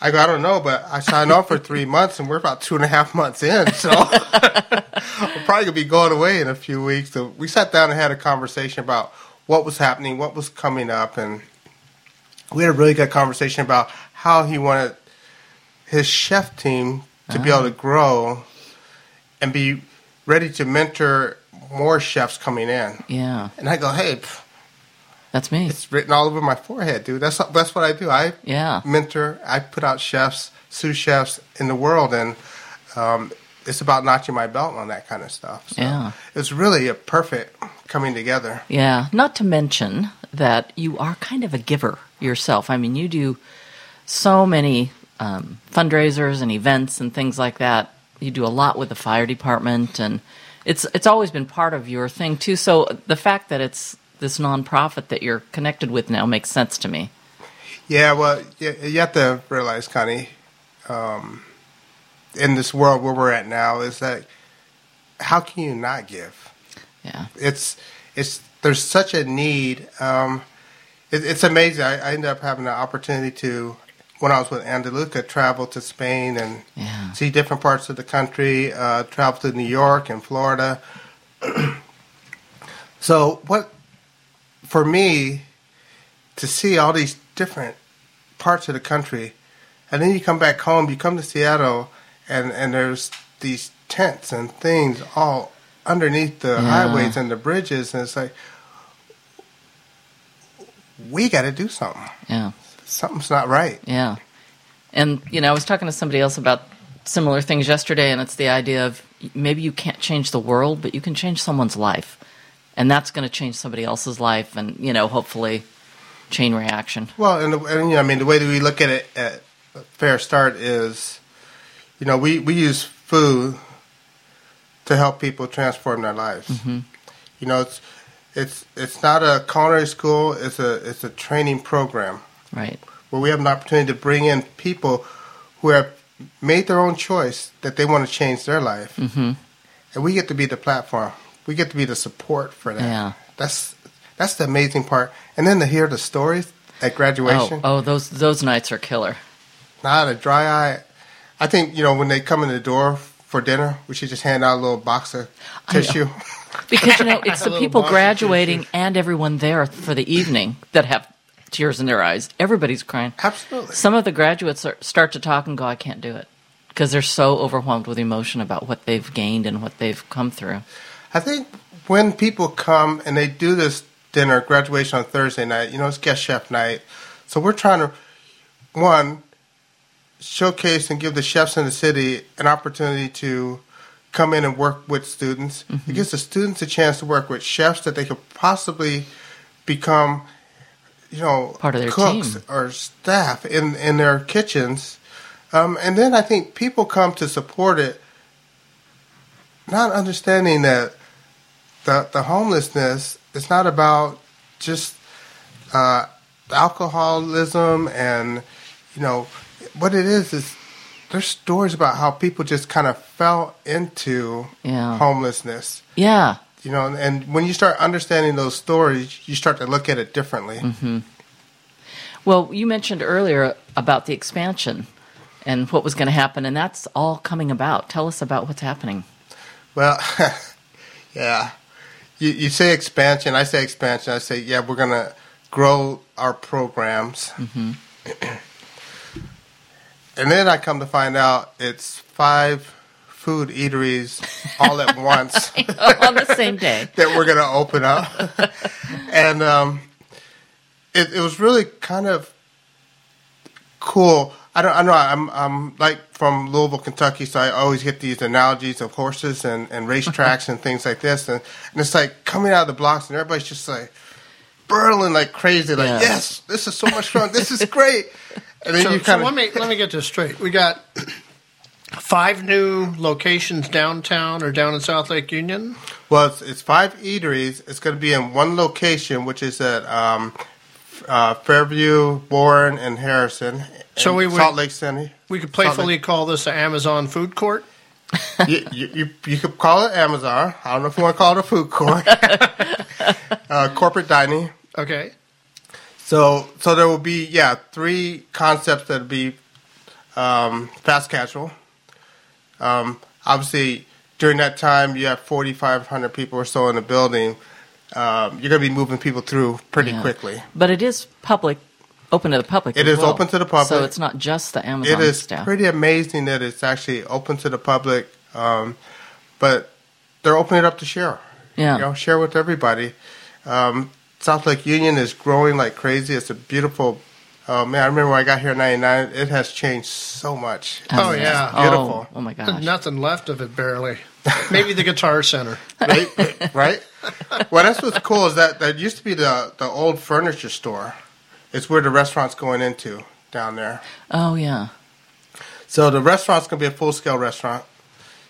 [SPEAKER 12] I go, I don't know, but I signed on for three months, and we're about two and a half months in. So I'm probably gonna be going away in a few weeks. So we sat down and had a conversation about what was happening, what was coming up, and we had a really good conversation about how he wanted his chef team to be able to ah. grow and be ready to mentor more chefs coming in.
[SPEAKER 1] Yeah.
[SPEAKER 12] And I go, hey, pff,
[SPEAKER 1] That's me.
[SPEAKER 12] it's written all over my forehead, dude. That's that's what I do. I
[SPEAKER 1] Yeah.
[SPEAKER 12] mentor. I put out chefs, sous chefs in the world, and um, it's about notching my belt on that kind of stuff. So
[SPEAKER 1] Yeah.
[SPEAKER 12] it's really a perfect coming together.
[SPEAKER 1] Yeah, not to mention that you are kind of a giver yourself. I mean, you do so many um, fundraisers and events and things like that. You do a lot with the fire department, and it's it's always been part of your thing too. So the fact that it's this nonprofit that you're connected with now makes sense to me.
[SPEAKER 12] Yeah, well, you, you have to realize, Connie, um, in this world where we're at now, is that how can you not give?
[SPEAKER 1] Yeah,
[SPEAKER 12] it's it's there's such a need. Um, it, it's amazing. I, I ended up having the opportunity to, when I was with Andaluca, travel to Spain and
[SPEAKER 1] Yeah.
[SPEAKER 12] see different parts of the country. Uh, travel to New York and Florida. so what, for me, to see all these different parts of the country, and then you come back home, you come to Seattle, and and there's these tents and things all underneath the
[SPEAKER 1] Yeah.
[SPEAKER 12] highways and the bridges, and it's like we got to do something.
[SPEAKER 1] Yeah.
[SPEAKER 12] Something's not right.
[SPEAKER 1] Yeah. And, you know, I was talking to somebody else about similar things yesterday, and it's the idea of maybe you can't change the world, but you can change someone's life. And that's going to change somebody else's life, and, you know, hopefully chain reaction.
[SPEAKER 12] Well, and, and you know, I mean, the way that we look at it at FareStart is, you know, we, we use food to help people transform their lives.
[SPEAKER 1] Mhm.
[SPEAKER 12] You know, it's it's it's not a culinary school; it's a it's a training program
[SPEAKER 1] Right.
[SPEAKER 12] where we have an opportunity to bring in people who have made their own choice that they want to change their life,
[SPEAKER 1] hmm
[SPEAKER 12] and we get to be the platform. We get to be the support for that.
[SPEAKER 1] Yeah.
[SPEAKER 12] That's that's the amazing part. And then to hear the stories at graduation.
[SPEAKER 1] Oh, oh, those those nights are killer.
[SPEAKER 12] Not a dry eye. I think you know when they come in the door for dinner, we should just hand out a little box of tissue.
[SPEAKER 1] Because, you know, it's the people graduating and everyone there for the evening that have tears in their eyes. Everybody's crying.
[SPEAKER 12] Absolutely.
[SPEAKER 1] Some of the graduates are, start to talk and go, I can't do it. Because they're so overwhelmed with emotion about what they've gained and what they've come through.
[SPEAKER 12] I think when people come and they do this dinner, graduation on Thursday night, you know, it's guest chef night. So we're trying to, one, showcase and give the chefs in the city an opportunity to come in and work with students. It gives the students a chance to work with chefs that they could possibly become, you know,
[SPEAKER 1] Part of their
[SPEAKER 12] cooks
[SPEAKER 1] team.
[SPEAKER 12] or staff in, in their kitchens. Um, and then I think people come to support it, not understanding that the the homelessness it's not about just uh, alcoholism and you know what it is is there's stories about how people just kind of fell into
[SPEAKER 1] Yeah.
[SPEAKER 12] homelessness.
[SPEAKER 1] Yeah.
[SPEAKER 12] You know, and when you start understanding those stories, you start to look at it differently.
[SPEAKER 1] hmm Well, you mentioned earlier about the expansion and what was going to happen, and that's all coming about. Tell us about what's happening.
[SPEAKER 12] Well, yeah. You, you say expansion, I say expansion. I say, yeah, we're going to grow our programs.
[SPEAKER 1] hmm
[SPEAKER 12] And then I come to find out it's five food eateries all at once
[SPEAKER 1] On the same day.
[SPEAKER 12] that we're going to open up. and um, it, it was really kind of cool. I don't. I know. I'm. I'm like from Louisville, Kentucky, so I always get these analogies of horses and, and racetracks and things like this, and, and it's like coming out of the blocks, and everybody's just like burling like crazy, like
[SPEAKER 4] Yeah.
[SPEAKER 12] yes, this is so much fun, this is great, and then
[SPEAKER 4] so,
[SPEAKER 12] you
[SPEAKER 4] so
[SPEAKER 12] kind
[SPEAKER 4] let me let me get this straight. We got five new locations downtown or down in South Lake Union.
[SPEAKER 12] Well, it's, it's five eateries. It's going to be in one location, which is at um, uh, Fairview, Warren, and Harrison.
[SPEAKER 4] So we would-
[SPEAKER 12] Salt Lake City.
[SPEAKER 4] We could playfully call this an Amazon food court.
[SPEAKER 12] you, you, you, you could call it Amazon. I don't know if you want to call it a food court. uh, corporate dining.
[SPEAKER 4] Okay.
[SPEAKER 12] So, so there will be yeah three concepts that will be um, fast casual. Um, obviously, during that time, you have forty five hundred people or so in the building. Um, you're going to be moving people through pretty
[SPEAKER 1] Yeah.
[SPEAKER 12] quickly.
[SPEAKER 1] But it is public, open to the public.
[SPEAKER 12] It
[SPEAKER 1] as
[SPEAKER 12] is
[SPEAKER 1] well.
[SPEAKER 12] open to the public.
[SPEAKER 1] So it's not just the Amazon
[SPEAKER 12] It is
[SPEAKER 1] staff.
[SPEAKER 12] pretty amazing that it's actually open to the public. Um, but they're opening it up to share.
[SPEAKER 1] Yeah.
[SPEAKER 12] you know, share with everybody. Um, South Lake Union is growing like crazy. It's a beautiful. Oh man, I remember when I got here in '99. It has changed so much.
[SPEAKER 4] Oh,
[SPEAKER 12] It's
[SPEAKER 4] yeah.
[SPEAKER 12] beautiful.
[SPEAKER 1] Oh my
[SPEAKER 4] There's nothing left of it, barely. Maybe the Guitar Center.
[SPEAKER 12] right? right? Well, that's what's cool is that that used to be the the old furniture store. It's where the restaurant's going into down there.
[SPEAKER 1] Oh yeah.
[SPEAKER 12] So the restaurant's gonna be a full scale restaurant.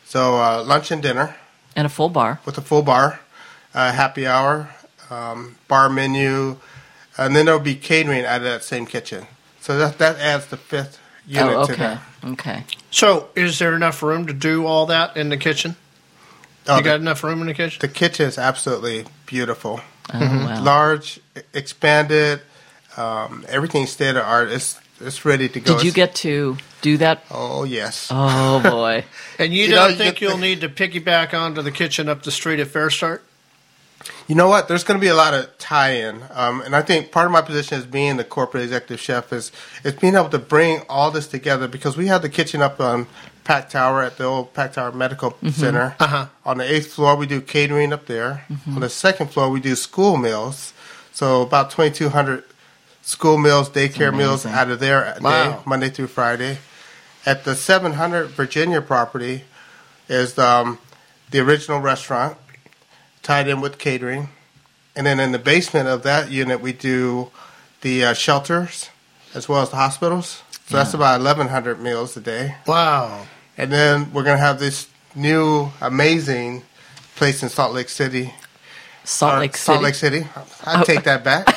[SPEAKER 12] So uh, lunch and dinner
[SPEAKER 1] And a full bar.
[SPEAKER 12] with a full bar, uh, happy hour, um, bar menu, and then there'll be catering out of that same kitchen. So that that adds the fifth unit
[SPEAKER 1] oh,
[SPEAKER 12] to
[SPEAKER 1] okay.
[SPEAKER 12] that.
[SPEAKER 1] Okay.
[SPEAKER 4] So, is there enough room to do all that in the kitchen?
[SPEAKER 12] Oh,
[SPEAKER 4] you
[SPEAKER 12] the-
[SPEAKER 4] got enough room in the kitchen?
[SPEAKER 12] The kitchen is absolutely beautiful.
[SPEAKER 1] Oh,
[SPEAKER 4] Mhm.
[SPEAKER 1] wow.
[SPEAKER 12] Large, expanded, um, everything state of art. It's it's ready to go.
[SPEAKER 1] Did you get to do that?
[SPEAKER 12] Oh yes.
[SPEAKER 1] Oh boy.
[SPEAKER 4] And you,
[SPEAKER 12] You
[SPEAKER 4] don't
[SPEAKER 12] you
[SPEAKER 4] think you'll
[SPEAKER 12] the-
[SPEAKER 4] need to piggyback onto the kitchen up the street at FareStart?
[SPEAKER 12] You know what? There's going to be a lot of tie-in, um, and I think part of my position as being the corporate executive chef is is being able to bring all this together because we have the kitchen up on Pack Tower at the old Pack Tower Medical
[SPEAKER 4] Mhm.
[SPEAKER 12] Center.
[SPEAKER 4] Uh-huh.
[SPEAKER 12] On the eighth floor, we do catering up there.
[SPEAKER 4] Mhm.
[SPEAKER 12] On the second floor, we do school meals. So about 2,200 school meals, daycare meals out of there a day, Monday through Friday. At the 700 Virginia property is um, the original restaurant tied in with catering. And then in the basement of that unit, we do the uh, shelters as well as the hospitals. So that's about 1,100 meals a day.
[SPEAKER 4] Wow.
[SPEAKER 12] And then we're going to have this new amazing place in Salt Lake City.
[SPEAKER 1] Salt
[SPEAKER 12] Or
[SPEAKER 1] Lake
[SPEAKER 12] Salt
[SPEAKER 1] City?
[SPEAKER 12] Lake City. I
[SPEAKER 1] Oh.
[SPEAKER 12] take that back.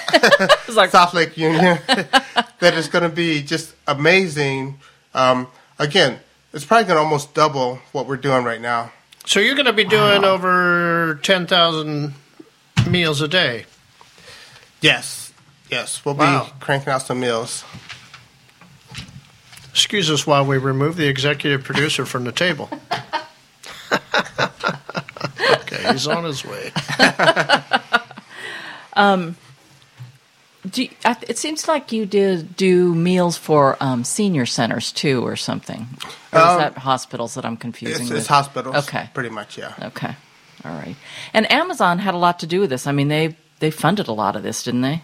[SPEAKER 12] South Lake Union. that is going to be just amazing. Um, again, it's probably going to almost double what we're doing right now.
[SPEAKER 4] So you're going to be doing over 10,000 meals a day.
[SPEAKER 12] Yes. Yes. We'll
[SPEAKER 4] Wow.
[SPEAKER 12] be cranking out some meals.
[SPEAKER 4] Excuse us while we remove the executive producer from the table. Okay, he's on his way.
[SPEAKER 1] Um, do you, I, it seems like you did do meals for um, senior centers too, or something. Or is
[SPEAKER 12] Um,
[SPEAKER 1] that hospitals that I'm confusing
[SPEAKER 12] It's,
[SPEAKER 1] with?
[SPEAKER 12] it's hospitals.
[SPEAKER 1] Okay.
[SPEAKER 12] Pretty much, yeah.
[SPEAKER 1] Okay. All right. And Amazon had a lot to do with this. I mean, they they funded a lot of this, didn't they?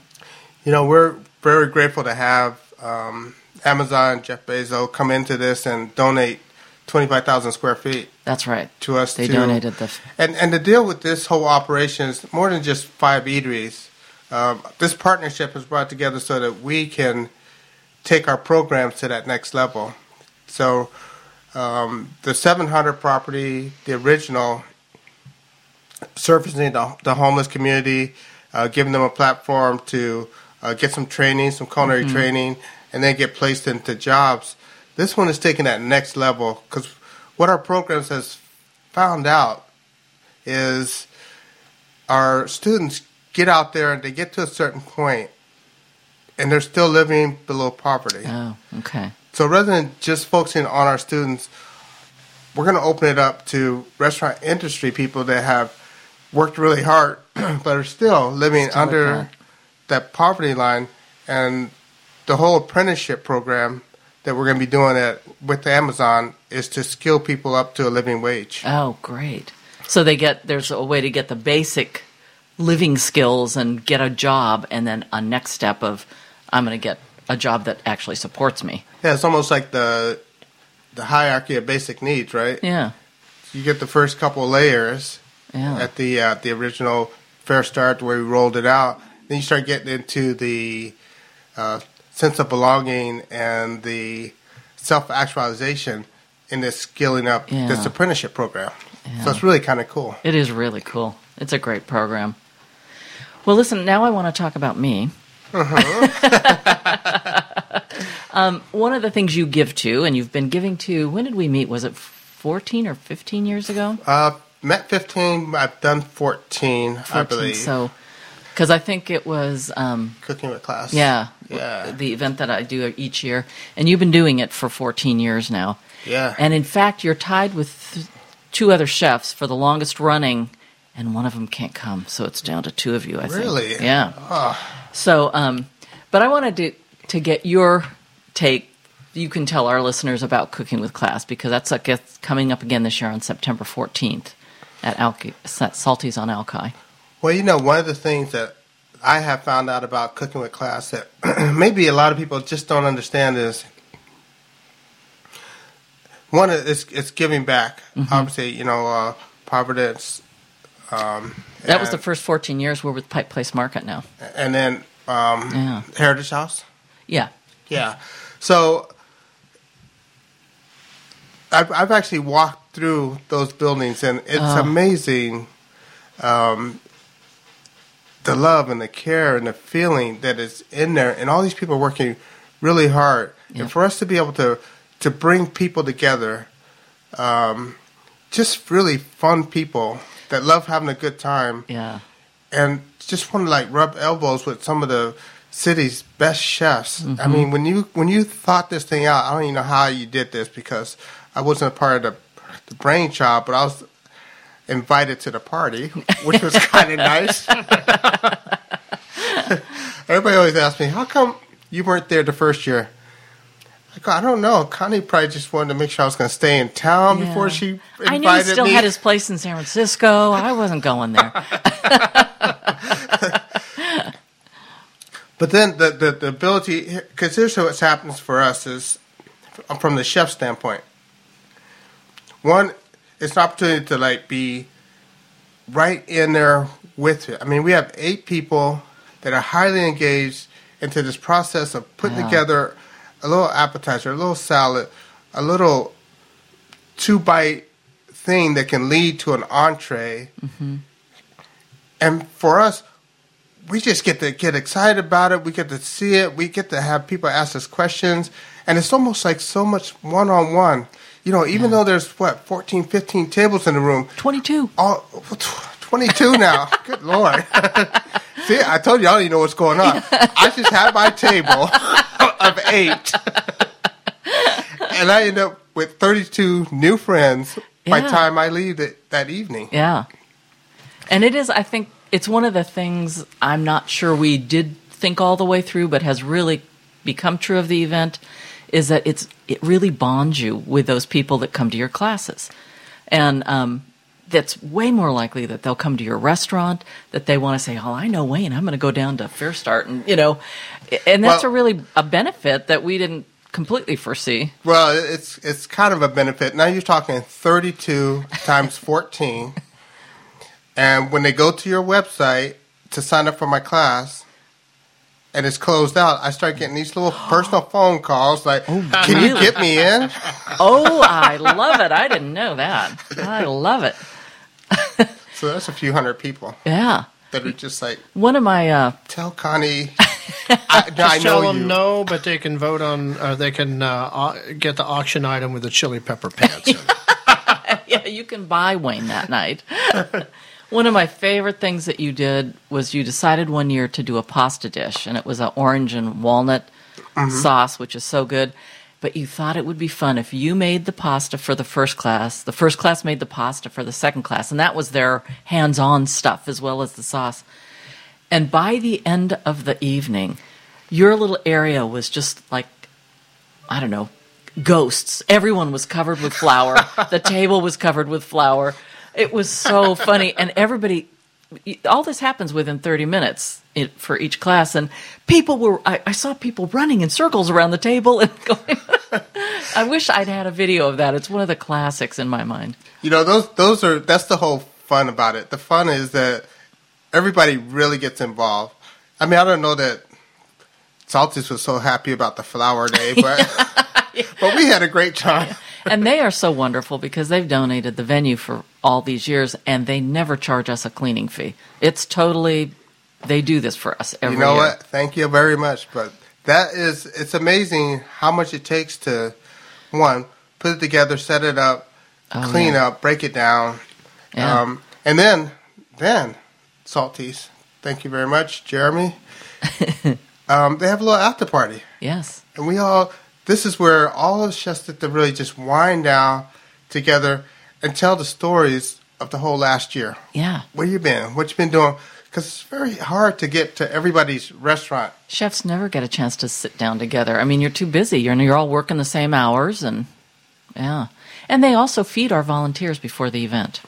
[SPEAKER 12] You know, we're very grateful to have um, Amazon, Jeff Bezos, come into this and donate 25,000 square feet.
[SPEAKER 1] That's right.
[SPEAKER 12] To us.
[SPEAKER 1] They
[SPEAKER 12] to-
[SPEAKER 1] donated the. f-
[SPEAKER 12] And, and the deal with this whole operation is more than just five eateries. Um, this partnership is brought together so that we can take our programs to that next level. So um, the 700 property, the original, surfacing the, the homeless community, uh, giving them a platform to uh, get some training, some culinary
[SPEAKER 1] Mhm.
[SPEAKER 12] training, and then get placed into jobs. This one is taking that next level because what our programs has found out is our students get out there and they get to a certain point and they're still living below poverty.
[SPEAKER 1] Oh, okay.
[SPEAKER 12] So rather than just focusing on our students, we're going to open it up to restaurant industry people that have worked really hard but are still living
[SPEAKER 1] Still
[SPEAKER 12] under
[SPEAKER 1] that.
[SPEAKER 12] that. poverty line. And the whole apprenticeship program that we're going to be doing at with Amazon is to skill people up to a living wage.
[SPEAKER 1] Oh, great. So they get there's a way to get the basic living skills and get a job, and then a next step of I'm going to get a job that actually supports me.
[SPEAKER 12] Yeah, it's almost like the the hierarchy of basic needs, right?
[SPEAKER 1] Yeah.
[SPEAKER 12] You get the first couple layers
[SPEAKER 1] Yeah.
[SPEAKER 12] at the uh, the original FareStart where we rolled it out. Then you start getting into the uh, sense of belonging and the self actualization in this skilling up
[SPEAKER 1] Yeah.
[SPEAKER 12] this apprenticeship program.
[SPEAKER 1] Yeah.
[SPEAKER 12] So it's really kind of cool.
[SPEAKER 1] It is really cool. It's a great program. Well, listen, now I want to talk about me. um, one of the things you give to, and you've been giving to, when did we meet? Was it 14 or 15 years ago?
[SPEAKER 12] Uh, met 15, I've done 14, I
[SPEAKER 1] 14,
[SPEAKER 12] believe.
[SPEAKER 1] So, because I think it was. Um,
[SPEAKER 12] Cooking with class.
[SPEAKER 1] Yeah.
[SPEAKER 12] Yeah.
[SPEAKER 1] The event that I do each year. And you've been doing it for 14 years now.
[SPEAKER 12] Yeah.
[SPEAKER 1] And in fact, you're tied with th- two other chefs for the longest running, and one of them can't come. So it's down to two of you, I think.
[SPEAKER 12] Really?
[SPEAKER 1] Yeah.
[SPEAKER 12] Oh.
[SPEAKER 1] So, um, but I wanted to, to get your take. You can tell our listeners about Cooking with Class because that's like coming up again this year on September 14th. at Alki, Salty's on Alki.
[SPEAKER 12] Well, you know, one of the things that I have found out about cooking with class that maybe a lot of people just don't understand is one is it's giving back.
[SPEAKER 1] Mhm.
[SPEAKER 12] Obviously, you know, uh, Providence. Um,
[SPEAKER 1] That was the first 14 years. We're with Pike Place Market now.
[SPEAKER 12] and then um,
[SPEAKER 1] Yeah.
[SPEAKER 12] Heritage House.
[SPEAKER 1] Yeah.
[SPEAKER 12] Yeah. So I've, I've actually walked through those buildings, and it's
[SPEAKER 1] Oh.
[SPEAKER 12] amazing um, the love and the care and the feeling that is in there. And all these people are working really hard. And for us to be able to, to bring people together, um, just really fun people that love having a good time
[SPEAKER 1] Yeah.
[SPEAKER 12] and just want to like rub elbows with some of the city's best chefs. I
[SPEAKER 1] Mhm.
[SPEAKER 12] mean, when you when you thought this thing out, I don't even know how you did this because I wasn't a part of the the brainchild, but I was invited to the party, which was kind of nice. Everybody always asks me, "How come you weren't there the first year?" I go, "I don't know. Connie probably just wanted to make sure I was going to stay in town before she invited
[SPEAKER 1] I knew he still
[SPEAKER 12] me."
[SPEAKER 1] had his place in San Francisco. I wasn't going there.
[SPEAKER 12] But then the the, the ability, because here's what happens for us is, from the chef standpoint. One, it's an opportunity to like be right in there with it. I mean, we have eight people that are highly engaged into this process of putting
[SPEAKER 1] Yeah.
[SPEAKER 12] together a little appetizer, a little salad, a little two bite thing that can lead to an entree.
[SPEAKER 1] hmm
[SPEAKER 12] And for us, we just get to get excited about it. We get to see it. We get to have people ask us questions. And it's almost like so much one on one. You know, even though there's what, 14, 15 tables in the room.
[SPEAKER 1] 22.
[SPEAKER 12] All, 22 now. Good Lord. see, I told you I don't even know what's going on. I just had my table of eight. and I end up with 32 new friends by the time I leave it, that evening.
[SPEAKER 1] Yeah. And it is, I think, it's one of the things I'm not sure we did think all the way through, but has really become true of the event, is that it's it really bonds you with those people that come to your classes, and um, that's way more likely that they'll come to your restaurant, that they want to say, "Oh, I know Wayne, I'm going to go down to FareStart," and you know, and that's
[SPEAKER 12] Well-
[SPEAKER 1] a really a benefit that we didn't completely foresee.
[SPEAKER 12] Well, it's it's kind of a benefit. Now you're talking 32 times 14. And when they go to your website to sign up for my class and it's closed out, I start getting these little personal phone calls like, "Can you get me in?"
[SPEAKER 1] Oh, I love it! I didn't know that. I love it.
[SPEAKER 12] So that's a few hundred people
[SPEAKER 1] Yeah.
[SPEAKER 12] that are just like,
[SPEAKER 1] One of my uh,
[SPEAKER 12] "Tell Connie I,
[SPEAKER 4] Just
[SPEAKER 12] I
[SPEAKER 4] tell
[SPEAKER 12] know
[SPEAKER 4] them
[SPEAKER 12] you."
[SPEAKER 4] no, but they can vote on. Uh, they can uh, au- get the auction item with the chili pepper pants. in it.
[SPEAKER 1] yeah, you can buy Wayne that night. One of my favorite things that you did was you decided one year to do a pasta dish, and it was an orange and walnut
[SPEAKER 12] Mhm.
[SPEAKER 1] sauce, which is so good. But you thought it would be fun if you made the pasta for the first class, the first class made the pasta for the second class, and that was their hands on stuff as well as the sauce. And by the end of the evening, your little area was just like, I don't know, ghosts. Everyone was covered with flour. the table was covered with flour. It was so funny. And everybody, all this happens within 30 minutes for each class. And people were, I, I saw people running in circles around the table and going, I wish I'd had a video of that. It's one of the classics in my mind.
[SPEAKER 12] You know, those those are that's the whole fun about it. The fun is that everybody really gets involved. I mean, I don't know that Salty's was so happy about the flower day, but but we had a great time.
[SPEAKER 1] and they are so wonderful because they've donated the venue for all these years and they never charge us a cleaning fee. It's totally, they do this for us every
[SPEAKER 12] you know
[SPEAKER 1] year.
[SPEAKER 12] what? Thank you very much. But that is, it's amazing how much it takes to one put it together, set it up,
[SPEAKER 1] Oh,
[SPEAKER 12] clean
[SPEAKER 1] yeah.
[SPEAKER 12] up, break it down,
[SPEAKER 1] Yeah.
[SPEAKER 12] um, and then then Salty's. Thank you very much, Jeremy. um, they have a little after party.
[SPEAKER 1] Yes.
[SPEAKER 12] And we all, this is where all of us just get to really just wind down together and tell the stories of the whole last year.
[SPEAKER 1] Yeah.
[SPEAKER 12] Where you been? What you been doing? Because it's very hard to get to everybody's restaurant.
[SPEAKER 1] Chefs never get a chance to sit down together. I mean, you're too busy. You're, you're all working the same hours and, yeah. And they also feed our volunteers before the event.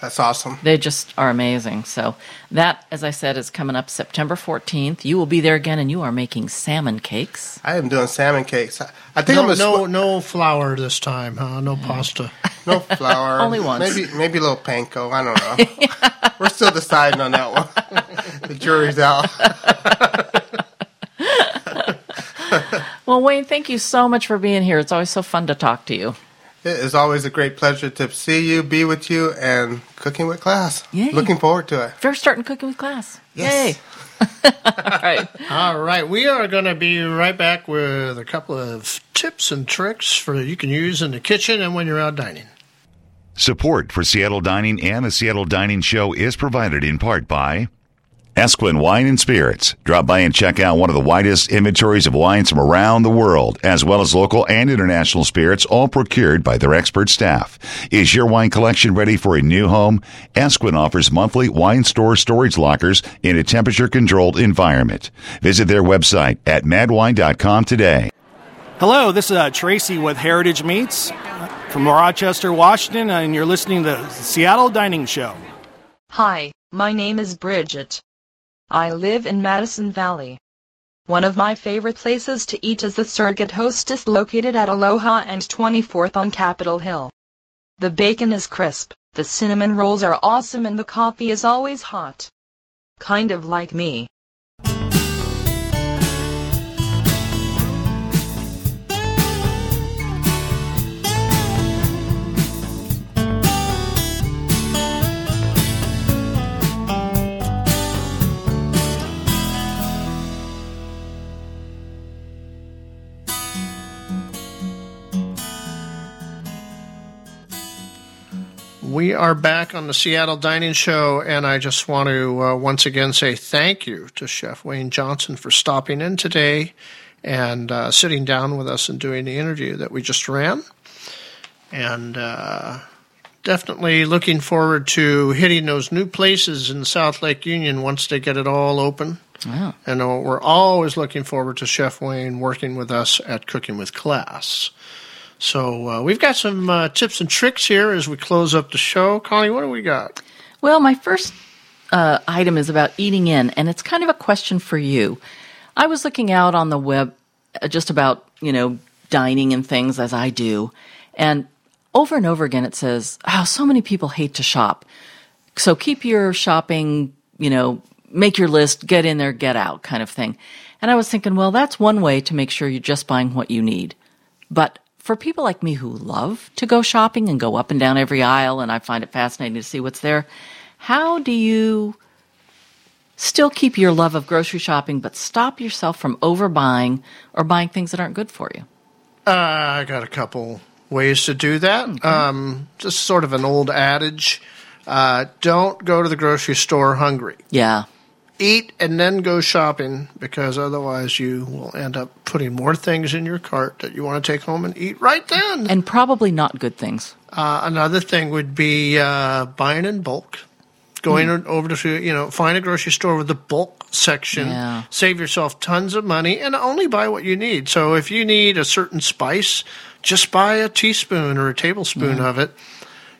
[SPEAKER 12] That's awesome.
[SPEAKER 1] They just are amazing. So that, as I said, is coming up September 14th. You will be there again, and you are making salmon cakes.
[SPEAKER 12] I am doing salmon cakes. I, I think
[SPEAKER 4] no,
[SPEAKER 12] I'm gonna
[SPEAKER 4] no,
[SPEAKER 12] sp-
[SPEAKER 4] no flour this time, huh? No pasta.
[SPEAKER 12] no flour.
[SPEAKER 1] Only once.
[SPEAKER 12] Maybe maybe a little panko. I don't know. We're still deciding on that one. the jury's out.
[SPEAKER 1] Well, Wayne, thank you so much for being here. It's always so fun to talk to you.
[SPEAKER 12] It is always a great pleasure to see you, be with you, and cooking with class.
[SPEAKER 1] Yay.
[SPEAKER 12] Looking forward to it.
[SPEAKER 1] First starting cooking with class.
[SPEAKER 12] Yes.
[SPEAKER 1] Yay. All right.
[SPEAKER 4] All right, we are going to be right back with a couple of tips and tricks for you can use in the kitchen and when you're out dining.
[SPEAKER 3] Support for Seattle Dining and the Seattle Dining Show is provided in part by Esquin Wine and Spirits. Drop by and check out one of the widest inventories of wines from around the world, as well as local and international spirits, all procured by their expert staff. Is your wine collection ready for a new home? Esquin offers monthly wine store storage lockers in a temperature controlled environment. Visit their website at madwine.com today.
[SPEAKER 15] Hello, this is uh, Tracy with Heritage Meats uh, from Rochester, Washington, and you're listening to the Seattle Dining Show.
[SPEAKER 16] Hi, my name is Bridget. I live in Madison Valley. One of my favorite places to eat is the Surrogate Hostess located at Aloha and 24th on Capitol Hill. The bacon is crisp, the cinnamon rolls are awesome, and the coffee is always hot. Kind of like me.
[SPEAKER 4] We are back on the Seattle Dining Show, and I just want to uh, once again say thank you to Chef Wayne Johnson for stopping in today and uh, sitting down with us and doing the interview that we just ran. And uh, definitely looking forward to hitting those new places in South Lake Union once they get it all open.
[SPEAKER 1] Wow.
[SPEAKER 4] And uh, we're always looking forward to Chef Wayne working with us at Cooking with Class. So uh, we've got some uh, tips and tricks here as we close up the show. Connie, what do we got?
[SPEAKER 1] Well, my first uh, item is about eating in, and it's kind of a question for you. I was looking out on the web uh, just about, you know, dining and things as I do, and over and over again it says, oh, so many people hate to shop. So keep your shopping, you know, make your list, get in there, get out kind of thing. And I was thinking, well, that's one way to make sure you're just buying what you need. But for people like me who love to go shopping and go up and down every aisle, and I find it fascinating to see what's there, how do you still keep your love of grocery shopping but stop yourself from overbuying or buying things that aren't good for you?
[SPEAKER 4] Uh, I got a couple ways to do that. Um, just sort of an old adage uh, don't go to the grocery store hungry.
[SPEAKER 1] Yeah.
[SPEAKER 4] Eat and then go shopping because otherwise you will end up putting more things in your cart that you want to take home and eat right then.
[SPEAKER 1] And probably not good things.
[SPEAKER 4] Uh, another thing would be uh, buying in bulk. Going
[SPEAKER 1] Hmm.
[SPEAKER 4] over to you know find a grocery store with the bulk section.
[SPEAKER 1] Yeah.
[SPEAKER 4] Save yourself tons of money and only buy what you need. So if you need a certain spice, just buy a teaspoon or a tablespoon
[SPEAKER 1] Yeah.
[SPEAKER 4] of it.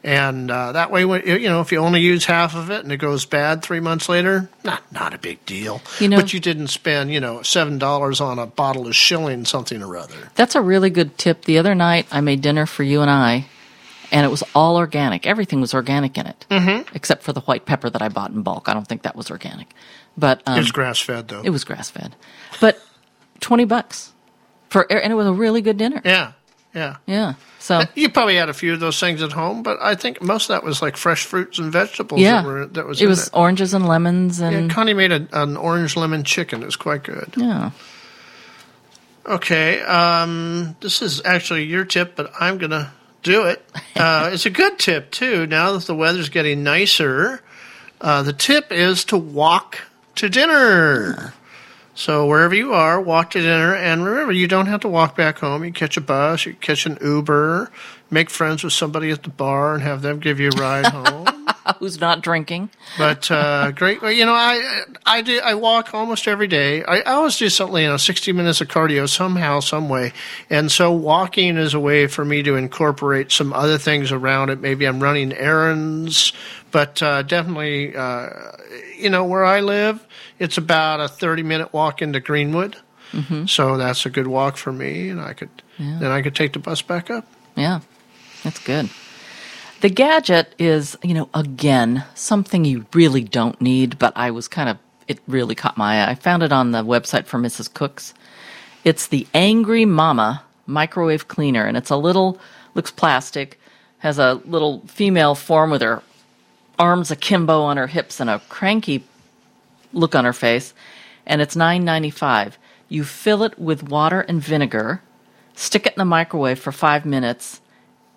[SPEAKER 4] And uh, that way, when, you know, if you only use half of it and it goes bad three months later, not not a big deal.
[SPEAKER 1] You know-
[SPEAKER 4] but you didn't spend, you know, seven dollars on a bottle of shilling something or other.
[SPEAKER 1] That's a really good tip. The other night, I made dinner for you and I, and it was all organic. Everything was organic in it,
[SPEAKER 4] Mhm.
[SPEAKER 1] except for the white pepper that I bought in bulk. I don't think that was organic, but um,
[SPEAKER 4] was grass fed though.
[SPEAKER 1] It was grass fed, but twenty bucks for, and it was a really good dinner.
[SPEAKER 4] Yeah, yeah,
[SPEAKER 1] yeah. So
[SPEAKER 4] you probably had a few of those things at home, but I think most of that was like fresh fruits and vegetables.
[SPEAKER 1] yeah,
[SPEAKER 4] that, were, that was
[SPEAKER 1] it was
[SPEAKER 4] it.
[SPEAKER 1] oranges and lemons
[SPEAKER 4] Yeah,
[SPEAKER 1] and
[SPEAKER 4] Connie made a, an orange lemon chicken. It was quite good.
[SPEAKER 1] yeah.
[SPEAKER 4] Okay, um, this is actually your tip, but I'm gonna do it. Uh, it's a good tip too. Now that the weather's getting nicer, uh, the tip is to walk to dinner. So wherever you are, walk to dinner, and remember, you don't have to walk back home. You catch a bus, you catch an Uber, make friends with somebody at the bar, and have them give you a ride home.
[SPEAKER 1] Who's not drinking?
[SPEAKER 4] But uh, great, you know, I I do I walk almost every day. I, I always do something, you know, sixty minutes of cardio somehow, some way, and so walking is a way for me to incorporate some other things around it. Maybe I'm running errands, but uh, definitely, uh, you know, where I live, it's about a thirty minute walk into Greenwood,
[SPEAKER 1] Mhm.
[SPEAKER 4] so that's a good walk for me, and I could
[SPEAKER 1] Yeah.
[SPEAKER 4] then I could take the bus back up.
[SPEAKER 1] Yeah, that's good. The gadget is, you know, again, something you really don't need, but I was kind of, it really caught my eye. I found it on the website for Mrs. Cooks. It's the Angry Mama microwave cleaner, and it's a little, looks plastic, has a little female form with her arms akimbo on her hips and a cranky look on her face, and it's nine ninety five. You fill it with water and vinegar, stick it in the microwave for five minutes,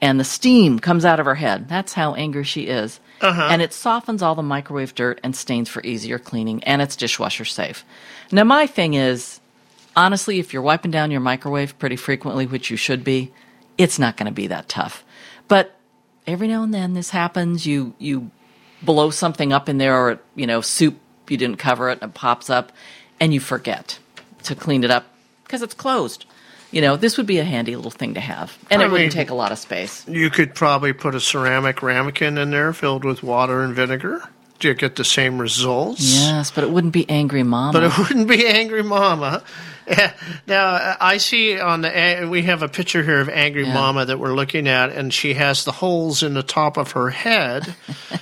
[SPEAKER 1] and the steam comes out of her head. That's how angry she is.
[SPEAKER 4] Uh-huh.
[SPEAKER 1] And it softens all the microwave dirt and stains for easier cleaning, and it's dishwasher safe. Now, my thing is, honestly, if you're wiping down your microwave pretty frequently, which you should be, it's not going to be that tough. But every now and then this happens. You you blow something up in there, or you know, soup you didn't cover it and it pops up, and you forget to clean it up because it's closed. You know, this would be a handy little thing to have, and
[SPEAKER 4] I
[SPEAKER 1] it wouldn't
[SPEAKER 4] mean-
[SPEAKER 1] take a lot of space.
[SPEAKER 4] You could probably put a ceramic ramekin in there filled with water and vinegar. You get the same results?
[SPEAKER 1] Yes, but it wouldn't be angry mama.
[SPEAKER 4] But it wouldn't be Angry Mama. Now I see on the uh, we have a picture here of Angry
[SPEAKER 1] Yeah.
[SPEAKER 4] Mama that we're looking at, and she has the holes in the top of her head.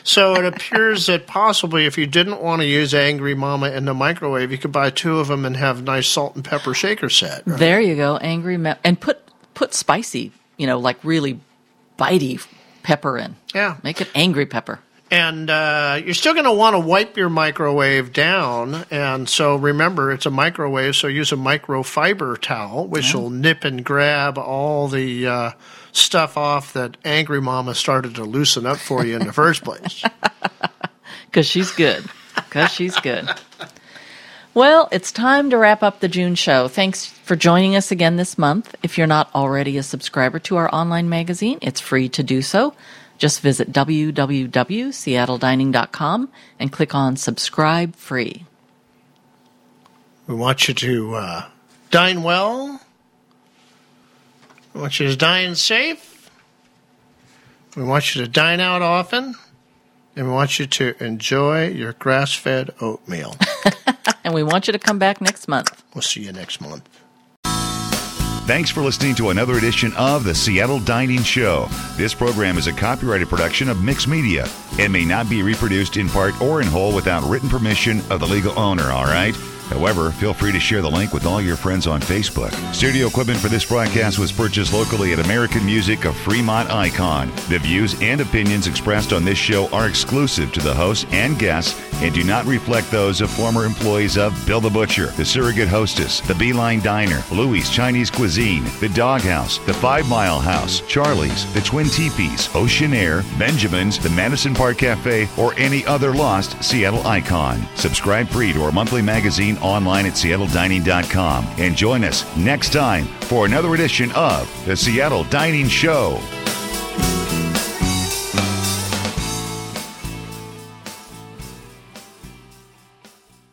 [SPEAKER 4] so it appears that possibly, if you didn't want to use Angry Mama in the microwave, you could buy two of them and have nice salt and pepper shaker set.
[SPEAKER 1] There you go, angry ma- and put put spicy, you know, like really bitey pepper in.
[SPEAKER 4] Yeah,
[SPEAKER 1] make it angry pepper.
[SPEAKER 4] And uh, you're still going to want to wipe your microwave down. And so remember, it's a microwave, so use a microfiber towel, which
[SPEAKER 1] Yeah.
[SPEAKER 4] will nip and grab all the uh, stuff off that Angry Mama started to loosen up for you in the first place.
[SPEAKER 1] Because she's good. Because she's good. Well, it's time to wrap up the June show. Thanks for joining us again this month. If you're not already a subscriber to our online magazine, it's free to do so. Just visit www.seattledining.com and click on subscribe free.
[SPEAKER 4] We want you to uh, dine well. We want you to dine safe. We want you to dine out often. And we want you to enjoy your grass fed oatmeal.
[SPEAKER 1] And we want you to come back next month.
[SPEAKER 4] We'll see you next month.
[SPEAKER 3] Thanks for listening to another edition of the Seattle Dining Show. This program is a copyrighted production of Mix Media and may not be reproduced in part or in whole without written permission of the legal owner, all right? However, feel free to share the link with all your friends on Facebook. Studio equipment for this broadcast was purchased locally at American Music of Fremont Icon. The views and opinions expressed on this show are exclusive to the host and guests and do not reflect those of former employees of Bill the Butcher, the Surrogate Hostess, the Beeline Diner, Louis Chinese Cuisine, the Doghouse, the Five Mile House, Charlie's, the Twin Teepees, Ocean Air, Benjamin's, the Madison Park Cafe, or any other lost Seattle icon. Subscribe free to our monthly magazine online at seattledining.com and join us next time for another edition of the Seattle Dining Show.